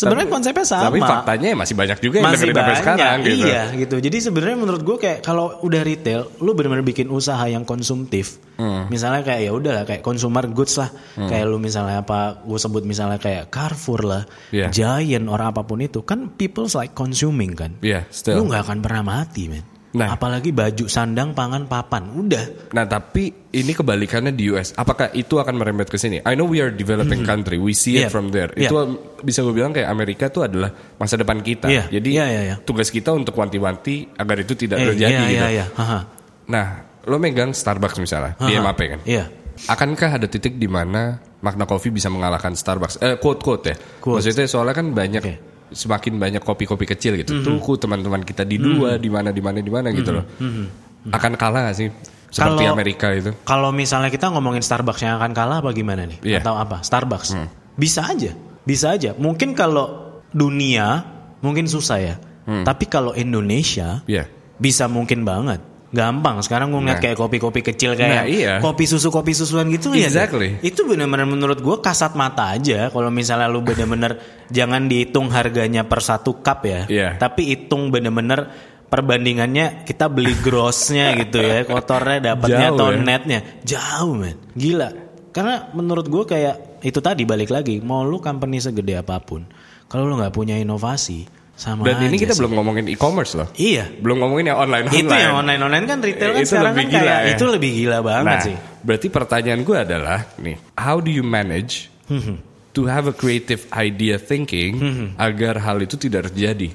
Sebenarnya konsepnya sama. Tapi faktanya ya masih banyak juga yang masih banyak, sekarang gitu. Iya gitu. Jadi sebenarnya menurut gue kayak kalau udah retail, lu benar-benar bikin usaha yang konsumtif. Hmm. Misalnya kayak ya udah lah kayak consumer goods lah. Kayak lu misalnya apa gue sebut misalnya kayak Carrefour lah, Iya. Giant orang apa pun itu kan people's like consuming kan. Iya, still. Lu nggak akan pernah mati men. Nah. Apalagi baju sandang pangan papan udah. Nah tapi ini kebalikannya di US. Apakah itu akan merembet ke sini? I know we are developing country, we see it Yeah. from there. Yeah. Itu bisa gue bilang kayak Amerika itu adalah masa depan kita. Yeah. Jadi Yeah, yeah, yeah. tugas kita untuk wanti-wanti agar itu tidak Eh, terjadi iya, gitu. iya. Haha. Nah lo megang Starbucks misalnya di Haha. MAP kan? Iya. Akankah ada titik di mana Magna Coffee bisa mengalahkan Starbucks? Eh quote quote ya. Quote. Maksudnya soalnya kan banyak Oke. Semakin banyak kopi-kopi kecil gitu. Mhm. Tuku teman-teman kita di dua, di mana di mana di mana gitu loh. Akan kalah gak sih? Seperti Kalau- Amerika itu. Kalau misalnya kita ngomongin Starbucks yang akan kalah apa gimana nih? Iya. Atau apa? Starbucks. Bisa aja. Bisa aja. Mungkin kalau dunia mungkin susah ya. Tapi kalau Indonesia Iya. bisa mungkin banget. Gampang. Sekarang gue ngeliat Nah. kayak kopi-kopi kecil kayak Nah, iya. kopi susu kopi susuan gitu ya. Exactly. Itu benar-benar menurut gue kasat mata aja. Kalau misalnya lu benar-benar jangan dihitung harganya per satu cup ya. Iya. Tapi hitung benar-benar perbandingannya kita beli grossnya gitu ya. Kotornya dapatnya atau ya. netnya jauh men. Gila. Karena menurut gue kayak itu tadi balik lagi. Mau lu company segede apa pun, kalau lu nggak punya inovasi sama Dan ini kita sih. belum ngomongin e-commerce loh. Iya. Belum ngomongin yang online online. Itu yang online online kan retail kan Itu sekarang kan lebih gila kayak ya. itu lebih gila banget Nah, sih. berarti pertanyaan gue adalah nih, how do you manage Hmm, to have a creative idea thinking agar hal itu tidak terjadi?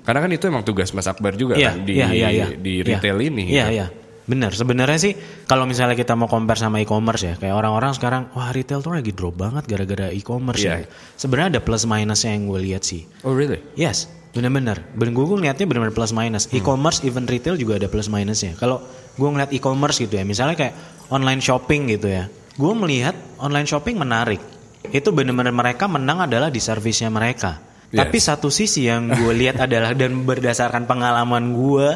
Karena kan itu emang tugas Mas Akbar juga Hmm. Iya, kan di iya, iya, iya. di Iya. retail ini. Iya, gitu. iya. Benar, sebenarnya sih kalau misalnya kita mau compare sama e-commerce ya, kayak orang-orang sekarang wah retail tuh lagi drop banget gara-gara e-commerce Iya. ya. Sebenarnya ada plus minusnya yang gue lihat sih. Oh really? Yes, benar-benar. Ben gue ngeliatnya benar-benar plus minus. Hmm. E-commerce even retail juga ada plus minusnya. Kalau gue ngeliat e-commerce gitu ya, misalnya kayak online shopping gitu ya, gue melihat online shopping menarik. itu benar-benar mereka menang adalah di servisnya mereka. Yes. Tapi satu sisi yang gue lihat adalah dan berdasarkan pengalaman gue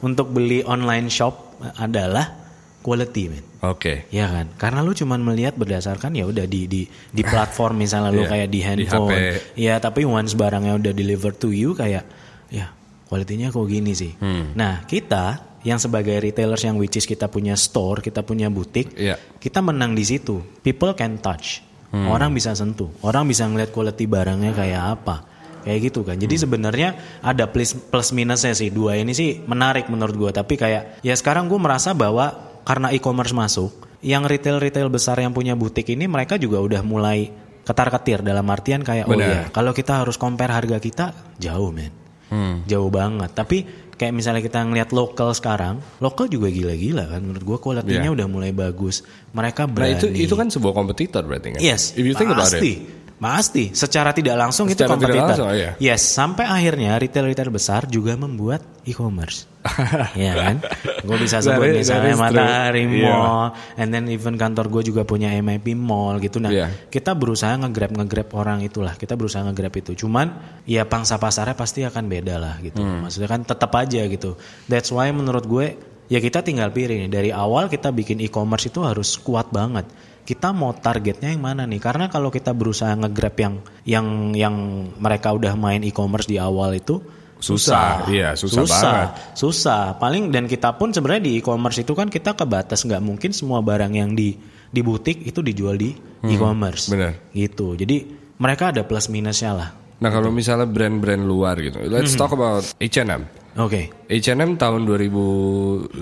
untuk beli online shop adalah quality, man. Oke. Ya kan, karena lu cuman melihat berdasarkan ya udah di di di platform misalnya lu Iya, kayak di di handphone, HP. ya tapi once barangnya udah deliver to you kayak ya kualitinya kok gini sih. Hmm. Nah kita yang sebagai retailers yang which is kita punya store, kita punya butik, Iya. kita menang di situ. People can touch, Hmm. orang bisa sentuh, orang bisa ngeliat quality barangnya kayak apa. Kayak gitu kan. Hmm. Jadi sebenarnya ada plus plus minusnya sih. Dua ini sih menarik menurut gue. Tapi kayak ya sekarang gue merasa bahwa karena e-commerce masuk, yang retail-retail besar yang punya butik ini mereka juga udah mulai ketar-ketir dalam artian kayak oh Benar. ya kalau kita harus compare harga kita jauh men, Hmm. jauh banget. Tapi kayak misalnya kita ngelihat lokal sekarang, lokal juga gila-gila kan. Menurut gue kualitinya Iya. udah mulai bagus. Mereka Nah berani. itu itu kan sebuah kompetitor berarti kan? Yes, If you think about pasti. it. Pasti, secara tidak langsung itu Secara tidak kompetitor. langsung, iya. Yes, sampai akhirnya retail-retail besar juga membuat e-commerce. Iya kan? Gue bisa sebut That is- misalnya is true. Matahari Iya. Mall, and then even kantor gue juga punya MIP Mall gitu. Nah, Iya. kita berusaha nge-grab nge-grab orang itulah. Kita berusaha nge-grab itu. Cuman ya pangsa pasarnya pasti akan beda lah gitu. Hmm. Maksudnya kan tetap aja gitu. That's why menurut gue ya kita tinggal pilih nih. Dari awal kita bikin e-commerce itu harus kuat banget. Kita mau targetnya yang mana nih? Karena kalau kita berusaha nge-grab yang yang yang mereka udah main e-commerce di awal itu Susah, iya, susah banget. susah paling dan kita pun sebenarnya di e-commerce itu kan kita kebatas nggak mungkin semua barang yang di di butik itu dijual di e-commerce Hmm, benar. gitu jadi mereka ada plus minusnya lah Nah kalau misalnya brand-brand luar gitu, let's talk about H&M. Oke H&M tahun 2015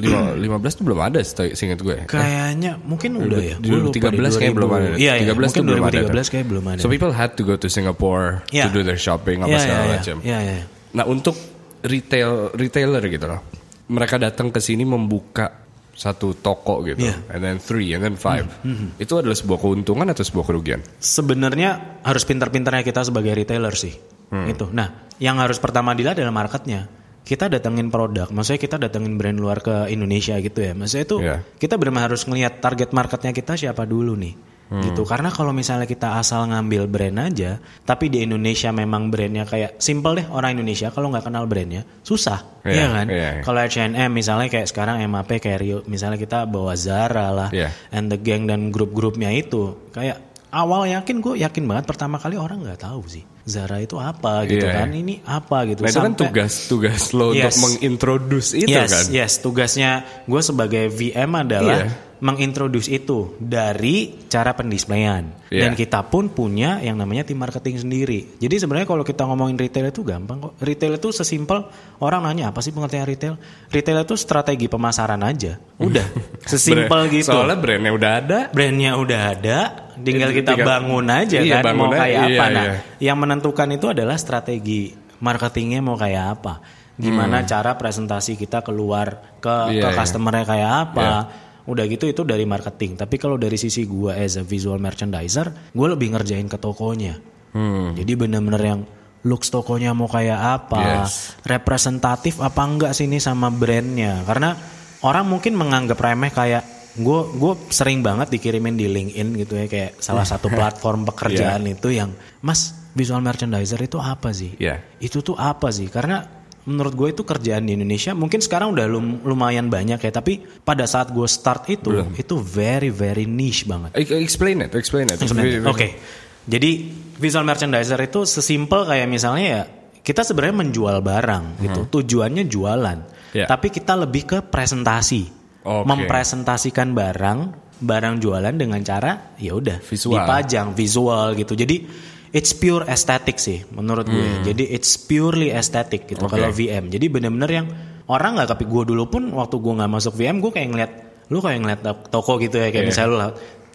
tuh belum ada seingat gue. kayaknya mungkin udah ya Gua lupa 2013 deh, kayaknya belum ada. 2000. iya, iya, 13 mungkin tuh belum ada. 2013 kayak belum ada So people had to go to Singapore Iya. to do their shopping apa Iya, segala iya, iya. macam. Iya, iya. Nah untuk retail retailer gitu loh, mereka datang ke sini membuka satu toko gitu, Iya. Hmm, and then three, and then five. Itu adalah sebuah keuntungan atau sebuah kerugian? sebenarnya harus pintar-pintarnya kita sebagai retailer sih. Hmm. Itu. Nah, yang harus pertama dilihat adalah marketnya. Kita datengin produk, maksudnya kita datengin brand luar ke Indonesia gitu ya. Maksudnya itu Iya. kita benar harus ngelihat target marketnya kita siapa dulu nih. Hmm. Gitu. Karena kalau misalnya kita asal ngambil brand aja, tapi di Indonesia memang brandnya kayak simple deh orang Indonesia kalau nggak kenal brandnya susah, Iya, Iya kan? iya, iya. Kalau H&M misalnya kayak sekarang MAP kayak Rio, misalnya kita bawa Zara lah, Iya. and the gang dan grup-grupnya itu kayak awal yakin gue yakin banget pertama kali orang nggak tahu sih Zara itu apa gitu Iya. kan ini apa gitu Nah itu kan tugas tugas lo Yes. untuk mengintroduce itu yes, kan. yes tugasnya gue sebagai VM adalah Iya. Mengintroduce itu dari cara pendisplayan Iya. dan kita pun punya yang namanya tim marketing sendiri jadi sebenarnya kalau kita ngomongin retail itu gampang kok retail itu sesimpel orang nanya apa sih pengertian retail retail itu strategi pemasaran aja udah sesimpel gitu Soalnya brandnya udah ada. brandnya udah ada, tinggal kita Tinggal- bangun aja Iya, kan bangun mau kayak iya, apa. Nah, iya. yang menentukan itu adalah strategi marketingnya mau kayak apa, gimana cara presentasi kita keluar ke Hmm. Iya, ke iya. customernya kayak apa. Udah gitu itu dari marketing. Tapi kalau dari sisi gua as a visual merchandiser, gue lebih ngerjain ke tokonya. Hmm. Jadi bener-bener yang looks tokonya mau kayak apa, Yes. representatif apa enggak sih ini sama brandnya. Karena orang mungkin menganggap remeh kayak gue gue sering banget dikirimin di LinkedIn gitu ya kayak salah satu platform pekerjaan itu yang Mas visual merchandiser itu apa sih? Iya. Itu tuh apa sih? Karena menurut gue itu kerjaan di Indonesia mungkin sekarang udah lum- lumayan banyak ya tapi pada saat gue start itu itu very very niche banget. Explain it, explain it. Sebenarnya. Oke. Jadi visual merchandiser itu sesimpel kayak misalnya ya kita sebenarnya menjual barang gitu. Tujuannya jualan. Ya. Tapi kita lebih ke presentasi. Oke. Mempresentasikan barang, barang jualan dengan cara ya udah dipajang visual gitu. Jadi it's pure aesthetic sih menurut gue. Jadi it's purely aesthetic gitu Oke. kalau VM. Jadi bener-bener yang orang nggak kepik gue dulu pun waktu gue nggak masuk VM gue kayak ngeliat lu kayak ngeliat toko gitu ya kayak Iya. misalnya lu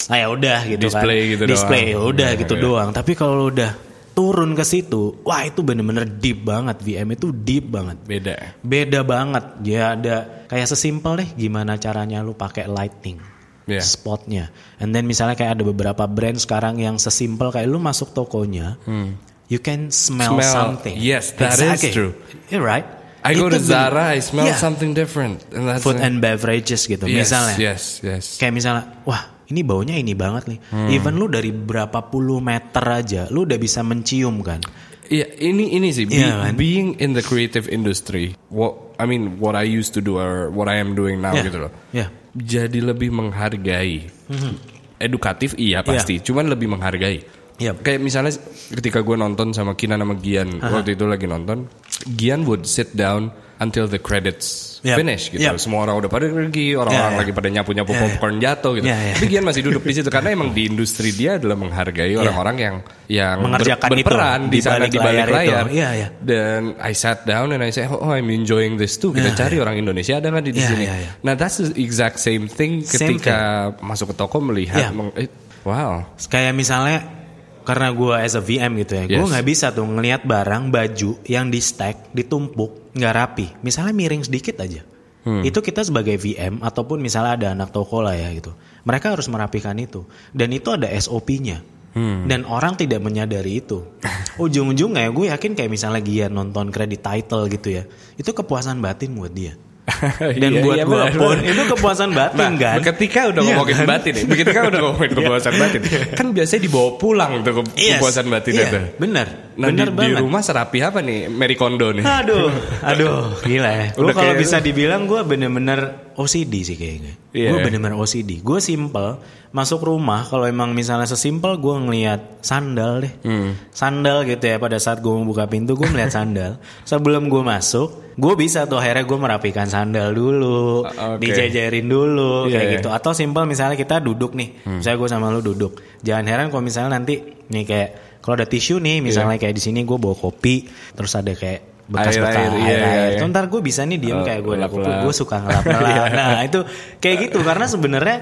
ah ya udah gitu Display kan gitu display doang. ya udah Iya, gitu iya. doang tapi kalau udah turun ke situ wah itu bener-bener deep banget VM itu deep banget Beda. beda banget ya ada kayak sesimpel deh gimana caranya lu pakai lighting Iya. spotnya and then misalnya kayak ada beberapa brand sekarang yang sesimpel kayak lu masuk tokonya you can smell, Hmm. Smell, something yes, that is true. Yeah, right I go to Zara, I smell Yeah. something different. And that's food and beverages gitu yes, misalnya Yes, yes. kayak misalnya wah ini baunya ini banget nih. Hmm. Even lu dari berapa puluh meter aja, lu udah bisa mencium kan. Iya, ini ini sih be- Iya kan? being in the creative industry. What I mean, what I used to do or what I am doing now Iya. gitu loh. Iya. Jadi lebih menghargai. Edukatif iya pasti, cuman lebih menghargai. Iya. Kayak misalnya ketika gue nonton sama Kinan sama Gian waktu itu lagi nonton, Gian would sit down until the credits Yep. finish gitu. Yep. Semua orang udah pada pergi, orang-orang Iya, iya. lagi pada nyapu-nyapu iya. popcorn jatuh gitu. Iya, iya. Tapi Gian masih duduk di situ karena emang di industri dia adalah menghargai orang-orang yang yang Mengerjakan itu, berperan di di sana di balik layar itu. layar. Iya, iya. Dan I sat down and I say, oh I'm enjoying this too. Kita Iya, cari orang Indonesia ada nggak di, di Iya, sini? iya, iya. Nah that's the exact same thing Same ketika masuk ke toko melihat, eh, wow. Kayak misalnya karena gue as a VM gitu ya, gue Yes. nggak bisa tuh ngelihat barang baju yang di stack, ditumpuk, nggak rapi. Misalnya miring sedikit aja. Hmm. Itu kita sebagai VM ataupun misalnya ada anak toko lah ya gitu. Mereka harus merapikan itu. Dan itu ada SOP-nya. Hmm. Dan orang tidak menyadari itu. Ujung-ujungnya gue yakin kayak misalnya dia nonton kredit title gitu ya. Itu kepuasan batin buat dia. Dan Iya, buat iya, gue benar, pun itu kepuasan batin Nah, kan. ketika udah Iya ngomongin kan? batin nih, ketika udah ngomongin kepuasan batin, kan biasanya dibawa pulang tuh ke Yes. kepuasan batin Iya, itu. Bener. Nah bener di, di banget. rumah serapi apa nih Mary Kondo nih? Aduh, aduh, gila ya. Gue kalau bisa dibilang gue bener-bener OCD sih kayaknya. Iya. Gue bener-bener OCD. Gue simple, masuk rumah kalau emang misalnya sesimpel gue ngelihat sandal deh. Hmm. Sandal gitu ya pada saat gue mau buka pintu gue melihat sandal. Sebelum gue masuk, gue bisa tuh akhirnya gue merapikan sandal dulu, Uh, oke. dijajarin dulu Iya, kayak iya. gitu. Atau simpel misalnya kita duduk nih, Hmm. misalnya gue sama lu duduk. Jangan heran kalau misalnya nanti nih kayak kalau ada tisu nih, misalnya kayak di sini gue bawa kopi, terus ada kayak bekas-bekas Air-air, air, iya, iya, iya. Tuh, ntar gue bisa nih diem Oh, kayak gue kopi, gue suka ngelap-ngelap. nah itu kayak gitu karena sebenarnya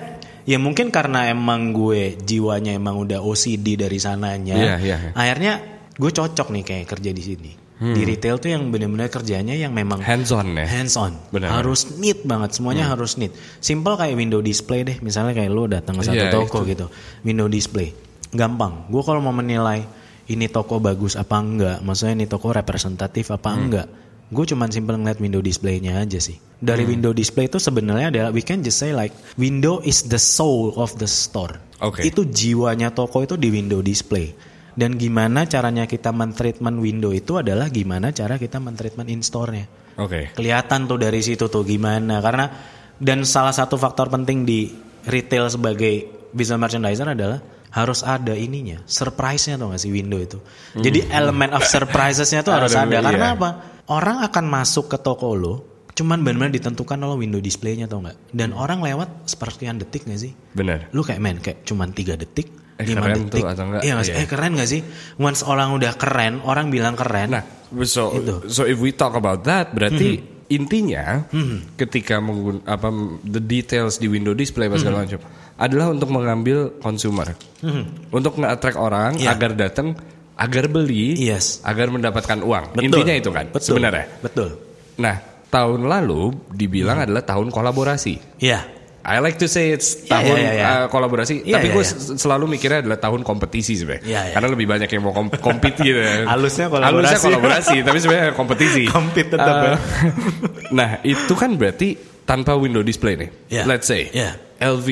ya mungkin karena emang gue jiwanya emang udah OCD dari sananya. Iya, iya. Akhirnya gue cocok nih kayak kerja di sini. Di retail tuh yang bener-bener kerjanya yang memang Hands on ya. hands on Benar. harus neat banget semuanya harus neat simple kayak window display deh misalnya kayak lu datang ke satu Iya, toko gitu window display gampang gue kalau mau menilai ini toko bagus apa enggak maksudnya ini toko representatif apa Hmm. enggak gue cuman simple ngeliat window displaynya aja sih dari Hmm. window display itu sebenarnya adalah we can just say like window is the soul of the store Oke. itu jiwanya toko itu di window display dan gimana caranya kita mentreatment window itu adalah gimana cara kita mentreatment in store-nya Oke. kelihatan tuh dari situ tuh gimana karena dan salah satu faktor penting di retail sebagai visual merchandiser adalah harus ada ininya surprise-nya tuh gak sih window itu jadi elemen of surprises-nya tuh harus Ada, ada karena iya. apa orang akan masuk ke toko lo cuman benar-benar ditentukan oleh window display-nya tau nggak dan orang lewat sepersekian detik gak sih Benar. lu kayak men kayak cuman tiga detik Eh, lima keren tuh detik atau enggak? iya sih Iya. eh keren gak sih once orang udah keren orang bilang keren Nah, so Itu. so if we talk about that, berarti Hmm. Intinya ketika menggun apa the details di window display apa Hmm. segala macam adalah untuk mengambil consumer, untuk nge-attract orang Iya. agar datang, agar beli, Yes. agar mendapatkan uang. Betul. Intinya itu kan, Betul. sebenarnya. betul Nah, tahun lalu dibilang adalah tahun kolaborasi. Iya I like to say it's Iya, tahun iya, iya. uh, kolaborasi, Iya, tapi iya, gue s- selalu mikirnya adalah tahun kompetisi sebenarnya. Iya, iya. Karena lebih banyak yang mau kom compete gitu. ya. Halusnya kolaborasi. Halusnya kolaborasi, tapi sebenarnya kompetisi. Compete tetap Uh, ya. nah, itu kan berarti tanpa window display nih. Iya. Let's say Iya. LV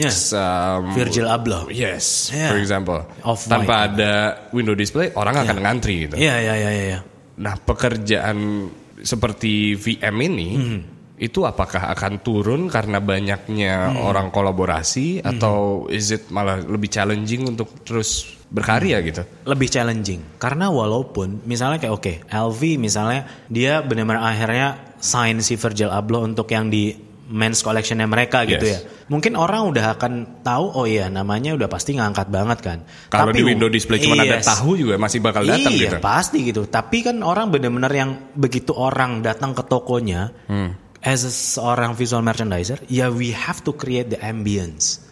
X um, Virgil Abloh Yes, Iya. for example. Off-white. tanpa ada window display, orang akan ngantri gitu. Iya iya iya iya. Nah, pekerjaan seperti VM ini Hmm. Itu apakah akan turun karena banyaknya Hmm. orang kolaborasi atau is it malah lebih challenging untuk terus berkarya gitu? Lebih challenging karena walaupun misalnya kayak oke LV misalnya dia benar-benar akhirnya sign si Virgil Abloh untuk yang di men's collectionnya mereka gitu Yes. ya. Mungkin orang udah akan tahu oh iya namanya udah pasti ngangkat banget kan. Kalau di window display cuma ada Yes. tahu juga masih bakal datang iya, gitu. pasti gitu. Tapi kan orang bener-bener yang begitu orang datang ke tokonya, Hmm. As a seorang visual merchandiser, ya we have to create the ambience.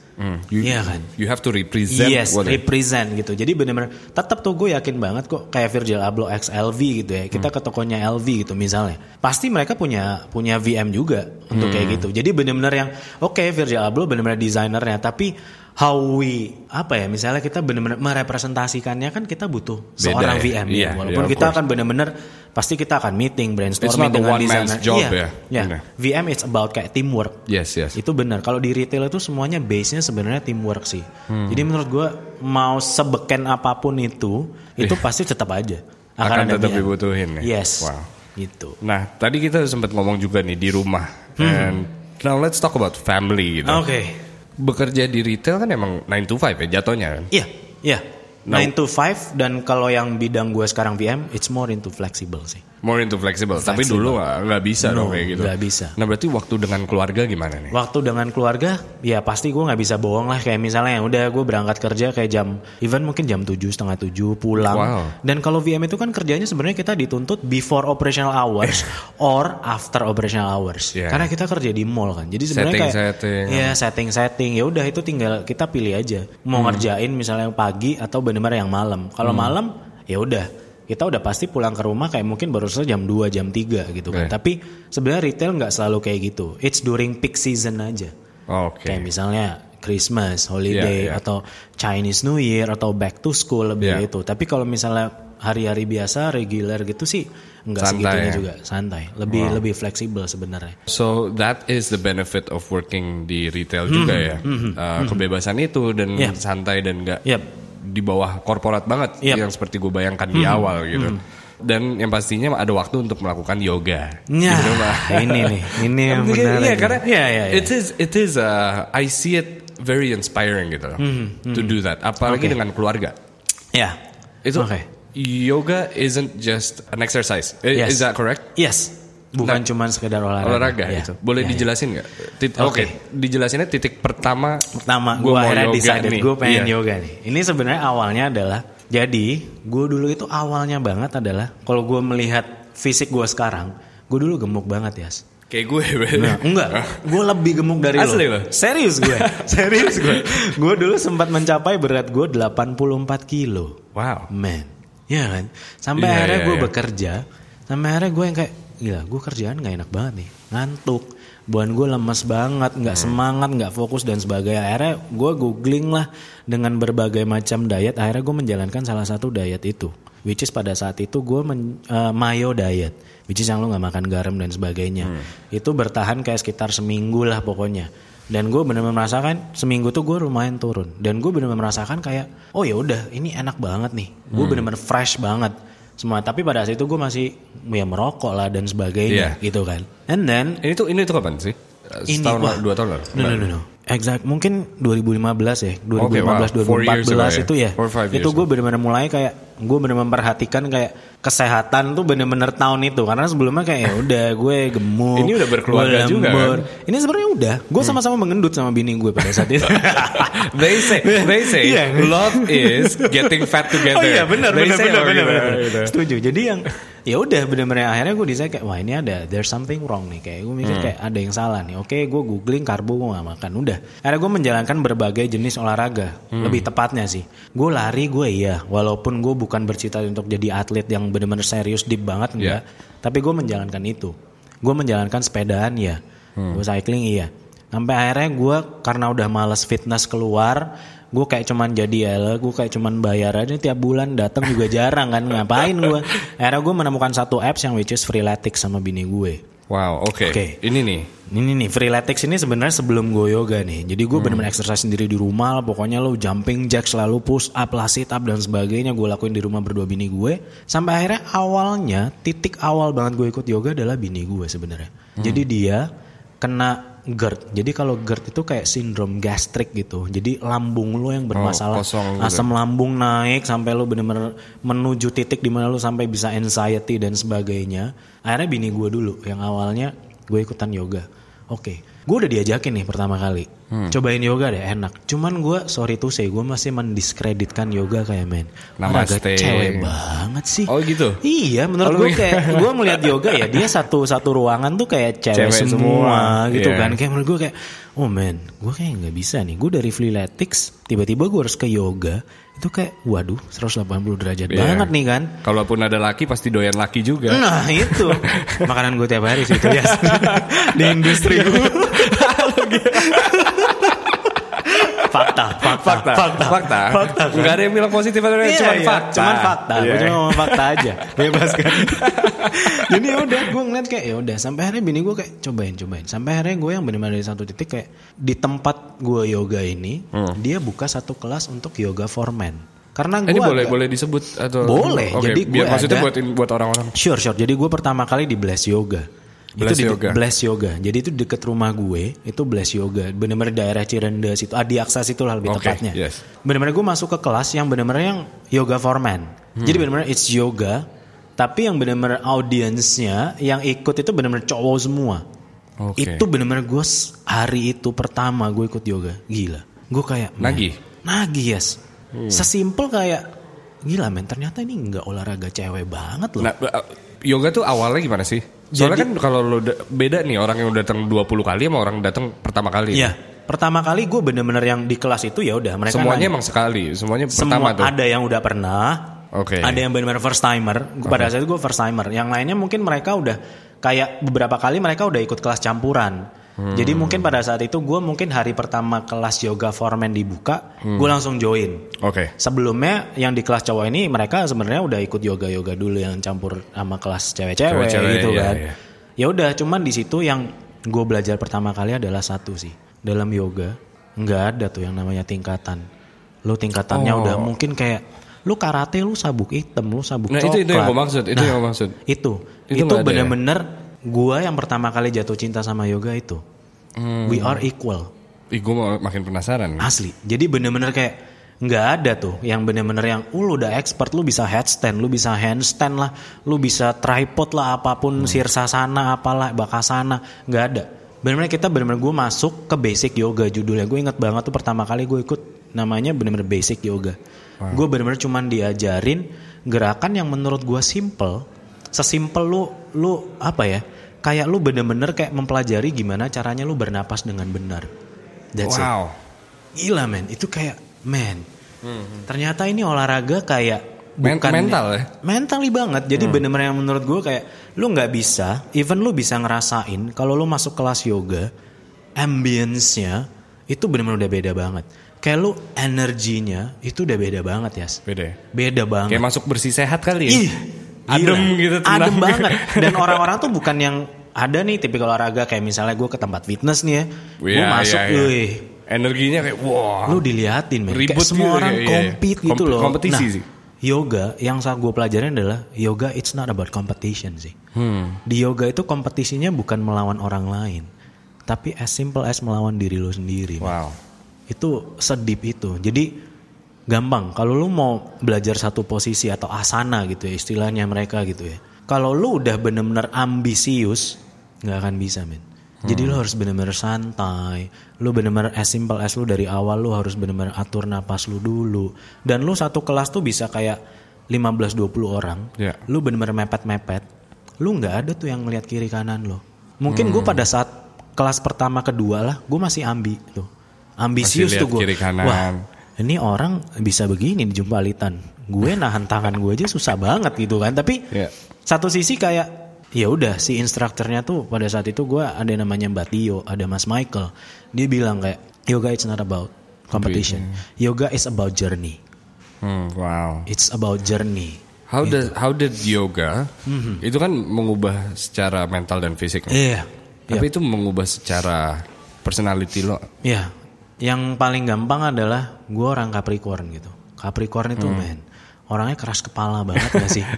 You, Iya kan? You have to represent yes, what it- represent gitu. Jadi bener-bener tetap tuh gue yakin banget kok kayak Virgil Abloh X LV gitu ya. Kita ke tokonya LV gitu misalnya. Pasti mereka punya punya VM juga untuk kayak gitu. Jadi bener-bener yang oke Virgil Abloh bener-bener desainernya tapi how we apa ya misalnya kita benar-benar merepresentasikannya kan kita butuh seorang ya? VM Iya, ya. walaupun iya, of kita akan benar-benar pasti kita akan meeting It's brainstorming dengan desainer iya, ya. iya. Benar. VM it's about kayak teamwork Yes, yes. itu benar kalau di retail itu semuanya base nya sebenarnya teamwork sih Hmm. jadi menurut gue mau sebeken apa pun itu itu pasti tetap aja Iya. Akan ada tetap VM. dibutuhin ya? yes Wow. gitu Nah, tadi kita sempat ngomong juga nih di rumah. And now let's talk about family gitu. Hmm. oke Bekerja di retail kan emang 9 to 5 ya jatuhnya kan? iya iya Nah. 9 to 5 dan kalau yang bidang gue sekarang VM it's more into flexible sih More into flexible. Tapi Flexible. dulu nggak bisa No, dong kayak gitu. nggak bisa. Nah berarti waktu dengan keluarga gimana nih? Waktu dengan keluarga, ya pasti gue nggak bisa bohong lah. Kayak misalnya, udah gue berangkat kerja kayak jam, even mungkin jam 7, setengah 7, pulang. Wow. Dan kalau VM itu kan kerjanya sebenarnya kita dituntut before operational hours or after operational hours. Yeah. Karena kita kerja di mall kan. Jadi sebenarnya kayak, Setting-setting. ya setting-setting. Ya udah itu tinggal kita pilih aja. Mau Hmm. ngerjain misalnya yang pagi atau benar-benar yang malam. Kalau malam, ya udah. Kita udah pasti pulang ke rumah kayak mungkin baru selesai jam 2, jam 3 gitu kan. Oke. Tapi sebenarnya retail nggak selalu kayak gitu. It's during peak season aja. Oke. Kayak misalnya Christmas, holiday, Iya, iya. atau Chinese New Year, atau back to school lebih Iya. itu. Tapi kalau misalnya hari-hari biasa, regular gitu sih nggak segitunya ya? juga, santai. Lebih lebih fleksibel sebenarnya. So that is the benefit of working di retail juga ya. Uh, Kebebasan itu dan Hmm, Yeah. santai dan nggak Yep. Di bawah korporat banget Yep. yang seperti gue bayangkan di Hmm. awal gitu. Dan yang pastinya ada waktu untuk melakukan yoga. Ya, Gitu, ini nih, ini yang Iya, menarik. Iya, nih. karena Iya, iya, iya. it is it is uh, I see it very inspiring gitu loh. To do that, apalagi Hmm, Oke. dengan keluarga. Ya. Itu Oke. yoga isn't just an exercise. Yes. Is that correct? Yes. Bukan Nah, cuma sekedar olahraga. olahraga Ya. gitu. Boleh Ya, ya. dijelasin nggak? Tit- Oke. Oke, dijelasinnya titik pertama. Pertama, gua gue mau akhirnya decided gue pengen Iya. yoga nih. Ini sebenarnya awalnya adalah jadi gue dulu itu awalnya banget adalah kalau gue melihat fisik gue sekarang, gue dulu gemuk banget ya. Kayak gue. Nah, enggak, gue lebih gemuk dari Asli lo. lo? Serius gue, serius gue. Gue dulu sempat mencapai berat gue 84 kilo. Wow. Man, ya kan? Sampai Iya, akhirnya iya, gue iya. bekerja, sampai akhirnya gue yang kayak, gila, gue kerjaan gak enak banget nih, ngantuk. Buan gue lemes banget, Hmm. nggak semangat, nggak fokus dan sebagainya. Akhirnya gue googling lah dengan berbagai macam diet. Akhirnya gue menjalankan salah satu diet itu, which is pada saat itu gue men, eh, mayo diet, which is yang lo nggak makan garam dan sebagainya. Hmm. Itu bertahan kayak sekitar seminggu lah pokoknya. Dan gue benar-benar merasakan seminggu tuh gue lumayan turun. Dan gue benar-benar merasakan kayak, oh ya udah, ini enak banget nih. Gue Hmm. benar-benar fresh banget semua. Tapi pada saat itu gue masih ya merokok lah dan sebagainya Iya. gitu kan. And then Ini tuh ini tuh kapan sih? ini Setahun wah, lalu, dua tahun lalu. No, no, no, no. Exact. Mungkin 2015 ya. 2015, Oke, wow. Four years ago 2014 ya. itu ya. Itu gue benar-benar mulai kayak gue benar-benar memperhatikan kayak kesehatan tuh benar-benar tahun itu karena sebelumnya kayak ya udah gue gemuk. Ini udah berkeluarga juga, kan? Hmm. Ini sebenarnya udah. Gue sama-sama mengendut sama bini gue pada saat itu. they say they say Iya. love is getting fat together. Oh iya benar They benar say benar oh, benar gitu, benar. gitu. Setuju. Jadi yang ya udah benar-benar akhirnya gue decide kayak wah ini ada there's something wrong nih kayak gue mikir Hmm. kayak ada yang salah nih. Oke gue googling karbo gue gak makan. Udah. Akhirnya gue menjalankan berbagai jenis olahraga. Hmm. Lebih tepatnya sih. Gue lari gue iya. Walaupun gue bukan bercita untuk jadi atlet yang benar-benar serius deep banget enggak. Tapi gue menjalankan itu. Gue menjalankan sepedaan ya. Hmm. Gue cycling iya. Sampai akhirnya gue karena udah males fitness keluar, gue kayak cuman jadi ya, gue kayak cuman bayar aja tiap bulan datang juga jarang kan ngapain gue. Akhirnya gue menemukan satu apps yang which is Freeletics sama bini gue. Wow, oke. Oke. Ini nih. Ini nih Freeletics ini sebenarnya sebelum gue yoga nih. Jadi gue bener-bener exercise sendiri di rumah. lah. Pokoknya lo jumping jack selalu push up lah sit up dan sebagainya gue lakuin di rumah berdua bini gue. Sampai akhirnya awalnya titik awal banget gue ikut yoga adalah bini gue sebenarnya. Jadi dia kena GERD. Jadi kalau GERD itu kayak sindrom gastrik gitu. Jadi lambung lo yang bermasalah. kosong gitu. asam lambung naik sampai lo bener-bener menuju titik di mana lo sampai bisa anxiety dan sebagainya. Akhirnya bini gue dulu yang awalnya gue ikutan yoga. Oke, gue udah diajakin nih pertama kali. Hmm. Cobain yoga deh enak. Cuman gue sorry to say gue masih mendiskreditkan yoga kayak men. Olahraga cewek banget sih. Oh gitu. Iya, menurut Oh, gue kayak gue melihat yoga ya dia satu satu ruangan tuh kayak cewek, Cewek semua, semua, gitu iya. kan. Kayak menurut gue kayak oh man, gue kayak nggak bisa nih. Gue dari freeletics tiba-tiba gue harus ke yoga. Itu kayak waduh 180 derajat Iya. banget nih kan. Kalaupun ada laki pasti doyan laki juga. Nah itu makanan gue tiap hari sih itu ya di industri gue. fakta, fakta, fakta, fakta, fakta. Nggak ada yang bilang positif atau negatif, Iya, cuma iya, fakta. Cuman fakta. Iya. Gue cuma ngomong fakta aja. Bebas kan. Jadi ya udah gue ngeliat kayak ya udah sampai akhirnya bini gue kayak cobain cobain. Sampai akhirnya gue yang benar-benar dari satu titik kayak di tempat gue yoga ini Hmm. dia buka satu kelas untuk yoga for men. Karena gue Ini boleh boleh disebut atau Boleh, Oke, jadi biar gue maksudnya ada- buat buat orang-orang. Sure, sure. Jadi gue pertama kali di Bless Yoga. Bless itu di Yoga. Bless Yoga. Jadi itu deket rumah gue, itu Bless Yoga. Bener-bener daerah Cirendas itu, Adi Aksa itu lah lebih Oke, tepatnya. yes. Bener-bener gue masuk ke kelas yang bener-bener yang yoga for men. Hmm. Jadi bener-bener it's yoga, tapi yang bener-bener audiensnya yang ikut itu bener-bener cowok semua. Oke. Itu bener-bener gue hari itu pertama gue ikut yoga, gila. Gue kayak Nagih? Nagih yes. Sesimpel kayak gila men ternyata ini nggak olahraga cewek banget loh. Nah, uh, yoga tuh awalnya gimana sih? Soalnya kan kalau lo da- beda nih orang yang udah datang 20 kali sama orang datang pertama kali. Iya. Pertama kali gue bener-bener yang di kelas itu ya udah mereka Semuanya nanya. emang sekali, semuanya semua pertama tuh. ada yang udah pernah, Oke. ada yang benar-benar first timer. Gua- Pada saat itu gue first timer. Yang lainnya mungkin mereka udah kayak beberapa kali mereka udah ikut kelas campuran. Hmm. Jadi mungkin pada saat itu gue mungkin hari pertama kelas yoga foreman dibuka, Hmm. gue langsung join. Oke. Sebelumnya yang di kelas cowok ini mereka sebenarnya udah ikut yoga yoga dulu yang campur sama kelas cewek-cewek gitu iya, kan. iya. Ya udah, cuman di situ yang gue belajar pertama kali adalah satu sih dalam yoga nggak ada tuh yang namanya tingkatan. Lu tingkatannya Oh. udah mungkin kayak lu karate lu sabuk hitam, lu sabuk Nah, coklat. itu- itu yang gua maksud, itu Nah, yang gua maksud. Itu Itu itu, ya? Gua yang pertama kali jatuh cinta sama yoga itu. Hmm. We are equal. Ih, gue makin penasaran. Asli. Jadi bener-bener kayak nggak ada tuh yang bener-bener yang uh, lu udah expert lu bisa headstand, lu bisa handstand lah, lu bisa tripod lah apa pun Hmm. sirsasana apalah bakasana nggak ada. Bener-bener kita bener-bener gue masuk ke basic yoga judulnya. Gue inget banget tuh pertama kali gue ikut namanya bener-bener basic yoga. Gue bener-bener cuman diajarin gerakan yang menurut gue simple, sesimpel lu lu apa ya? Kayak lu bener-bener kayak mempelajari gimana caranya lu bernapas dengan benar. That's it. wow. Gila men, itu kayak men. Ternyata ini olahraga kayak Men- bukan mental ya? Mentally banget. Jadi bener-bener yang menurut gue kayak lu nggak bisa, even lu bisa ngerasain kalau lu masuk kelas yoga, ambience-nya itu bener-bener udah beda banget. Kayak lu energinya itu udah beda banget ya. Beda ya? Beda banget. Kayak masuk bersih sehat kali ya? Ih, Adem gila. gitu, tenang. Adem banget. Dan orang-orang tuh bukan yang ada nih tipikal olahraga kayak misalnya gue ke tempat fitness nih ya, gue Iya, masuk, iya, iya. wih, Energinya kayak wah. lu diliatin men Ribut kayak semua gitu, orang iya, iya. compete gitu loh kompetisi nah, sih. yoga yang saat gue pelajarin adalah yoga it's not about competition sih Hmm. di yoga itu kompetisinya bukan melawan orang lain tapi as simple as melawan diri lo sendiri. Wow. itu sedip itu jadi gampang. Kalau lu mau belajar satu posisi atau asana gitu ya istilahnya mereka gitu ya. Kalau lu udah bener-bener ambisius nggak akan bisa men. Jadi lu harus bener-bener santai. Lu bener-bener as simple as lu dari awal lu harus bener-bener atur napas lu dulu. Dan lu satu kelas tuh bisa kayak 15-20 orang Ya. lu bener-bener mepet-mepet lu nggak ada tuh yang ngeliat kiri kanan lo mungkin gue pada saat kelas pertama kedua lah gue masih ambi tuh ambisius tuh gue wah ini orang bisa begini di jumpa alitan. Gue nahan tangan gue aja susah banget gitu kan. Tapi Iya. satu sisi kayak ya udah si instrukturnya tuh pada saat itu gue ada namanya Mbak Tio ada Mas Michael. Dia bilang kayak yoga it's not about competition. Yoga is about journey. Hmm, wow. it's about journey. How did how did yoga itu kan mengubah secara mental dan fisik. Iya. Tapi itu mengubah secara personality lo. Iya, yang paling gampang adalah gue orang Capricorn gitu. Capricorn itu Hmm. men, orangnya keras kepala banget gak sih?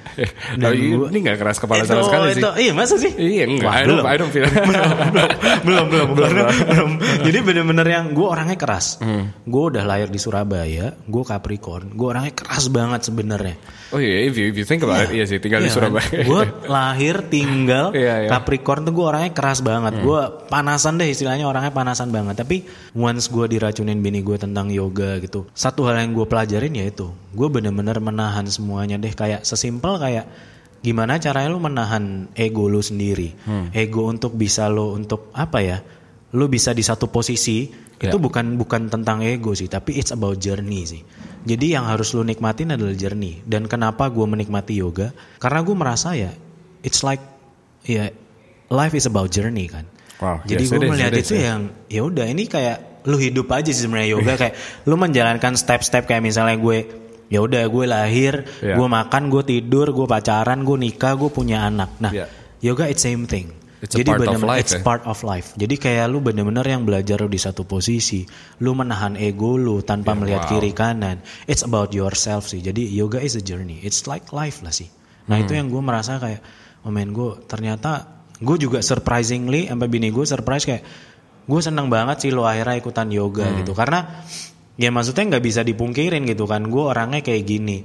Oh, ini gua- ini nggak keras kepala Itu- sama sekali sih. itu- Iya masa sih? Iya enggak. Wah, I don't, belum. I don't feel. belum belum belum belum. Jadi bener-bener yang gue orangnya keras. Hmm. Gue udah lahir di Surabaya, gue Capricorn, gue orangnya keras banget sebenarnya. oh iya, if you, if you think about it, iya sih tinggal di Surabaya. Gue lahir tinggal Iya, iya. Capricorn tuh gue orangnya keras banget. Gue panasan deh istilahnya orangnya panasan banget. Tapi once gue diracunin bini gue tentang yoga gitu, satu hal yang gue pelajarin ya itu, gue bener-bener menahan semuanya deh. Kayak sesimpel kayak gimana caranya lu menahan ego lu sendiri, ego untuk bisa lo untuk apa ya? Lu bisa di satu posisi Ya. itu bukan bukan tentang ego sih, tapi it's about journey sih. Jadi yang harus lu nikmatin adalah journey. Dan kenapa gue menikmati yoga? Karena gue merasa ya, it's like ya life is about journey kan. Wow, Jadi yes, gue melihat is, itu ya. yang ya udah ini kayak lu hidup aja sih sebenarnya yoga kayak lu menjalankan step-step kayak misalnya gue ya udah gue lahir, Iya. gue makan, gue tidur, gue pacaran, gue nikah, gue punya anak. Nah, Iya. yoga it's same thing. It's Jadi life, it's ya? part of life. Jadi kayak lu bener-bener yang belajar di satu posisi, lu menahan ego lu tanpa melihat wow. kiri kanan. It's about yourself sih. Jadi yoga is a journey. It's like life lah sih. Nah itu yang gue merasa kayak, oh man gue ternyata gue juga surprisingly sampai bini gue surprise kayak gue seneng banget sih lo akhirnya ikutan yoga gitu karena ya maksudnya nggak bisa dipungkirin gitu kan. Gue orangnya kayak gini.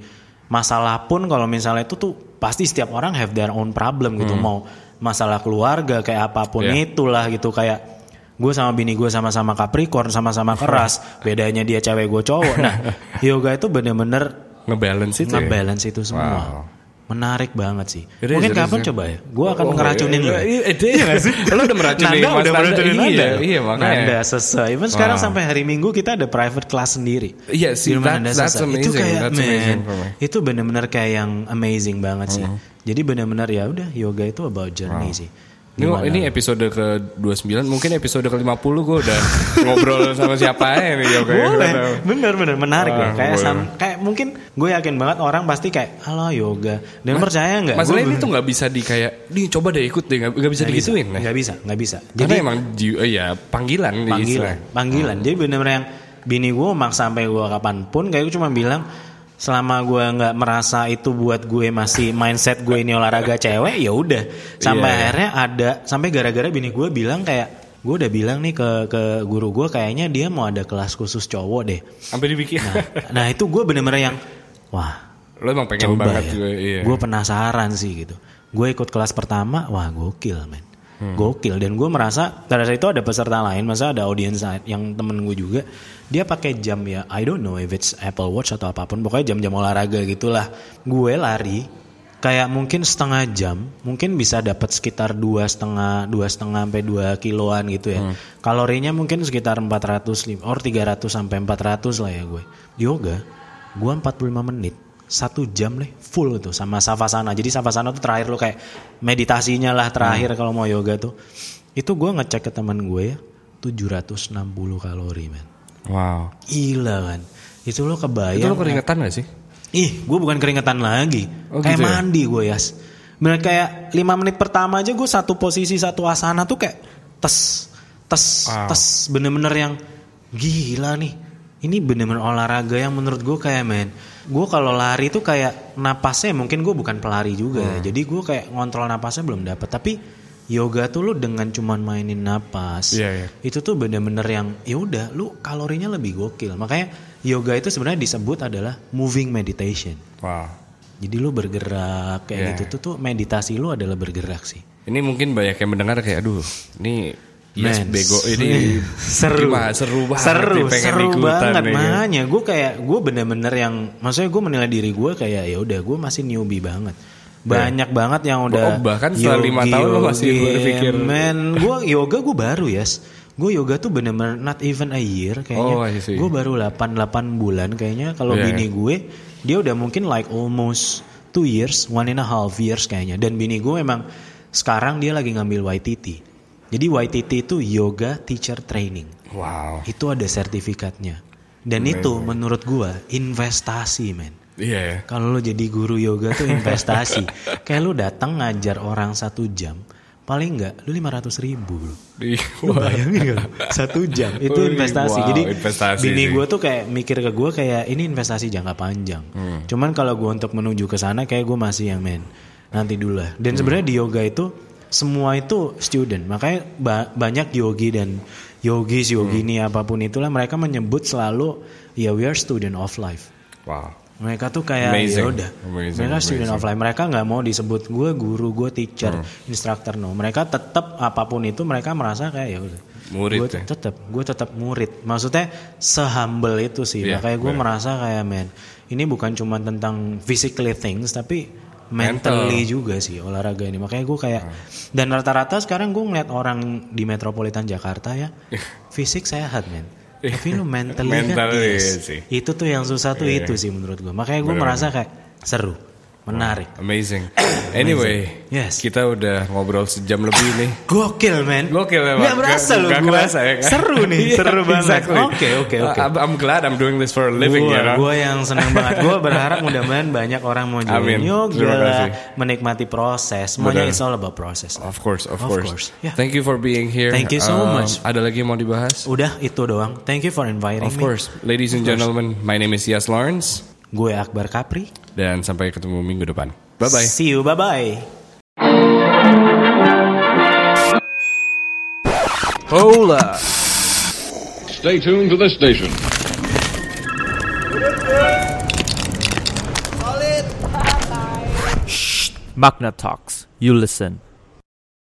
Masalah pun kalau misalnya itu tuh pasti setiap orang have their own problem gitu. Mau masalah keluarga kayak apa pun Yeah. itulah gitu. Kayak gue sama bini gue sama-sama Capricorn sama-sama keras. Bedanya dia cewek gue cowok. Nah yoga itu bener-bener Ngebalance itu ya? ngebalance itu semua. Wow. Menarik banget sih It mungkin is, kapan ya. coba ya gue akan Oh, ngeracunin iya, lu iya, iya, iya nggak sih? Lo udah meracuni Nanda udah meracunin Iya, Nanda. iya, makanya. Nanda selesai. Even sekarang Wow. sampai hari Minggu kita ada private class sendiri. Iya sih, Di rumah that- that's selesai. Itu amazing, kayak that's man, amazing me. itu benar-benar kayak yang amazing banget sih. Jadi benar-benar ya udah yoga itu about journey sih. Ini, Gimana? ini episode ke-29, mungkin episode ke-50 gue udah ngobrol sama siapa aja nih yoga boleh, bener-bener menarik Ah, ya. Kayak sam- kayak mungkin gue yakin banget orang pasti kayak, halo yoga. Dan percaya nggak? Masalah Gue ini tuh nggak bisa di kayak, nih coba deh ikut deh, nggak nggak bisa nggak digituin. ya. Nggak bisa, nggak bisa. Karena emang eh, ya panggilan, panggilan panggilan jadi bener-bener yang bini gue maksa sampai gue kapan pun kayak gue cuma bilang selama gue nggak merasa itu buat gue masih mindset gue ini olahraga cewek ya udah sampai Iya. akhirnya ada sampai gara-gara bini gue bilang kayak gue udah bilang nih ke ke guru gue kayaknya dia mau ada kelas khusus cowok deh Sampai dibikin. nah itu gue bener-bener yang wah Lo emang pengen coba banget ya. juga, iya. Gue penasaran sih gitu. Gue ikut kelas pertama, wah gokil men. Hmm. Gokil dan gue merasa pada saat itu ada peserta lain, masa ada audiens yang temen gue juga, dia pakai jam ya, I don't know if it's Apple Watch atau apa pun, pokoknya jam-jam olahraga gitulah. Gue lari kayak mungkin setengah jam, mungkin bisa dapat sekitar dua setengah, dua setengah sampai dua kiloan gitu ya. Hmm. Kalorinya mungkin sekitar 400 or 300 sampai 400 lah ya gue. Yoga, gue 45 menit satu jam deh full itu sama savasana. Jadi savasana tuh terakhir lo kayak meditasinya lah terakhir kalau mau yoga tuh. Itu gue ngecek ke teman gue ya 760 kalori men. Wow. gila kan? Itu lo Itu kebayang lo keringetan gak sih? ih gue bukan keringetan lagi. Oh, kayak gitu ya? mandi gue yas. Bener kayak lima menit pertama aja gue satu posisi satu asana tuh kayak tes tes Wow. tes. Bener-bener yang gila nih. Ini bener-bener olahraga yang menurut gue kayak men gue kalau lari tuh kayak napasnya mungkin gue bukan pelari juga Hmm. ya jadi gue kayak ngontrol napasnya belum dapat tapi yoga tuh lu dengan cuman mainin napas Iya, iya. itu tuh bener-bener yang ya udah lu kalorinya lebih gokil makanya yoga itu sebenarnya disebut adalah moving meditation Wow. jadi lu bergerak kayak Iya. gitu tuh tuh meditasi lu adalah bergerak sih Ini mungkin banyak yang mendengar kayak, aduh, ini yes Men, bego ini. Seru. Gimana, seru banget seru pengen seru ikutan banget. nih, makanya gue kayak gue bener-bener yang maksudnya gue menilai diri gue kayak ya udah gue masih newbie banget. Banyak banget yang udah Oh, bahkan setelah lima tahun lo masih berpikir- men. Gue yoga gue baru yes gue yoga tuh bener-bener not even a year kayaknya. Oh, gue baru 8-8 bulan kayaknya. Kalau Yeah. bini gue dia udah mungkin like almost two years one and a half years kayaknya. Dan bini gue emang sekarang dia lagi ngambil YTT jadi YTT itu Yoga Teacher Training Wow. itu ada sertifikatnya dan itu menurut gua investasi men Iya ya. kalau lo jadi guru yoga tuh investasi kayak lu datang ngajar orang satu jam paling nggak lu 500 ribu bro Lu bayangin gak? Satu jam itu investasi. wow, Jadi investasi bini gue tuh kayak mikir ke gue kayak ini investasi jangka panjang. Hmm. Cuman kalau gue untuk menuju ke sana kayak gue masih yang men nanti dulu lah. Hmm. Dan sebenarnya di yoga itu semua itu student. Makanya ba- banyak yogi dan yogis yogini Hmm. apa pun itulah mereka menyebut selalu ya we are student of life. Wow. Mereka tuh kayak ya udah. Amazing, Mereka student amazing. of life. Mereka nggak mau disebut gue guru, gue teacher, Hmm. instructor no. Mereka tetap apa pun itu mereka merasa kayak ya udah. Murid Gue ya? tetap, gue tetap murid. Maksudnya sehumble itu sih. Iya, Makanya gue merasa kayak men, ini bukan cuma tentang physically things, tapi Mental. mentally juga sih olahraga ini. Makanya gue kayak dan rata-rata sekarang gue ngeliat orang di metropolitan Jakarta ya, fisik sehat men. Tapi lu mentally kan Mental, yes. iya sih. Itu tuh yang susah tuh Iya. itu sih menurut gue. Makanya gue merasa kayak seru. Menarik. Amazing. Anyway, Yes. kita udah ngobrol sejam lebih nih. Gokil men. Gokil memang. Gak berasa loh Gak gue. kerasa ya kan? Seru nih, Iya, seru banget. exactly. Oke oke oke. I'm, I'm glad I'm doing this for a living Gue ya kan? gue yang seneng banget. Gue berharap mudah-mudahan banyak orang mau join yoga menikmati proses. Semuanya it's all about process. Of course, of, Of course. course, yeah. Thank you for being here. Thank you so Um, much. Ada lagi yang mau dibahas? Udah itu doang. Thank you for inviting Of me. course. Ladies and gentlemen, my name is Yas Lawrence. Gue Akbar Kapri. Dan sampai ketemu minggu depan. Bye-bye. See you. Bye bye. Hola. Stay tuned to this station. Magna Talks. You listen.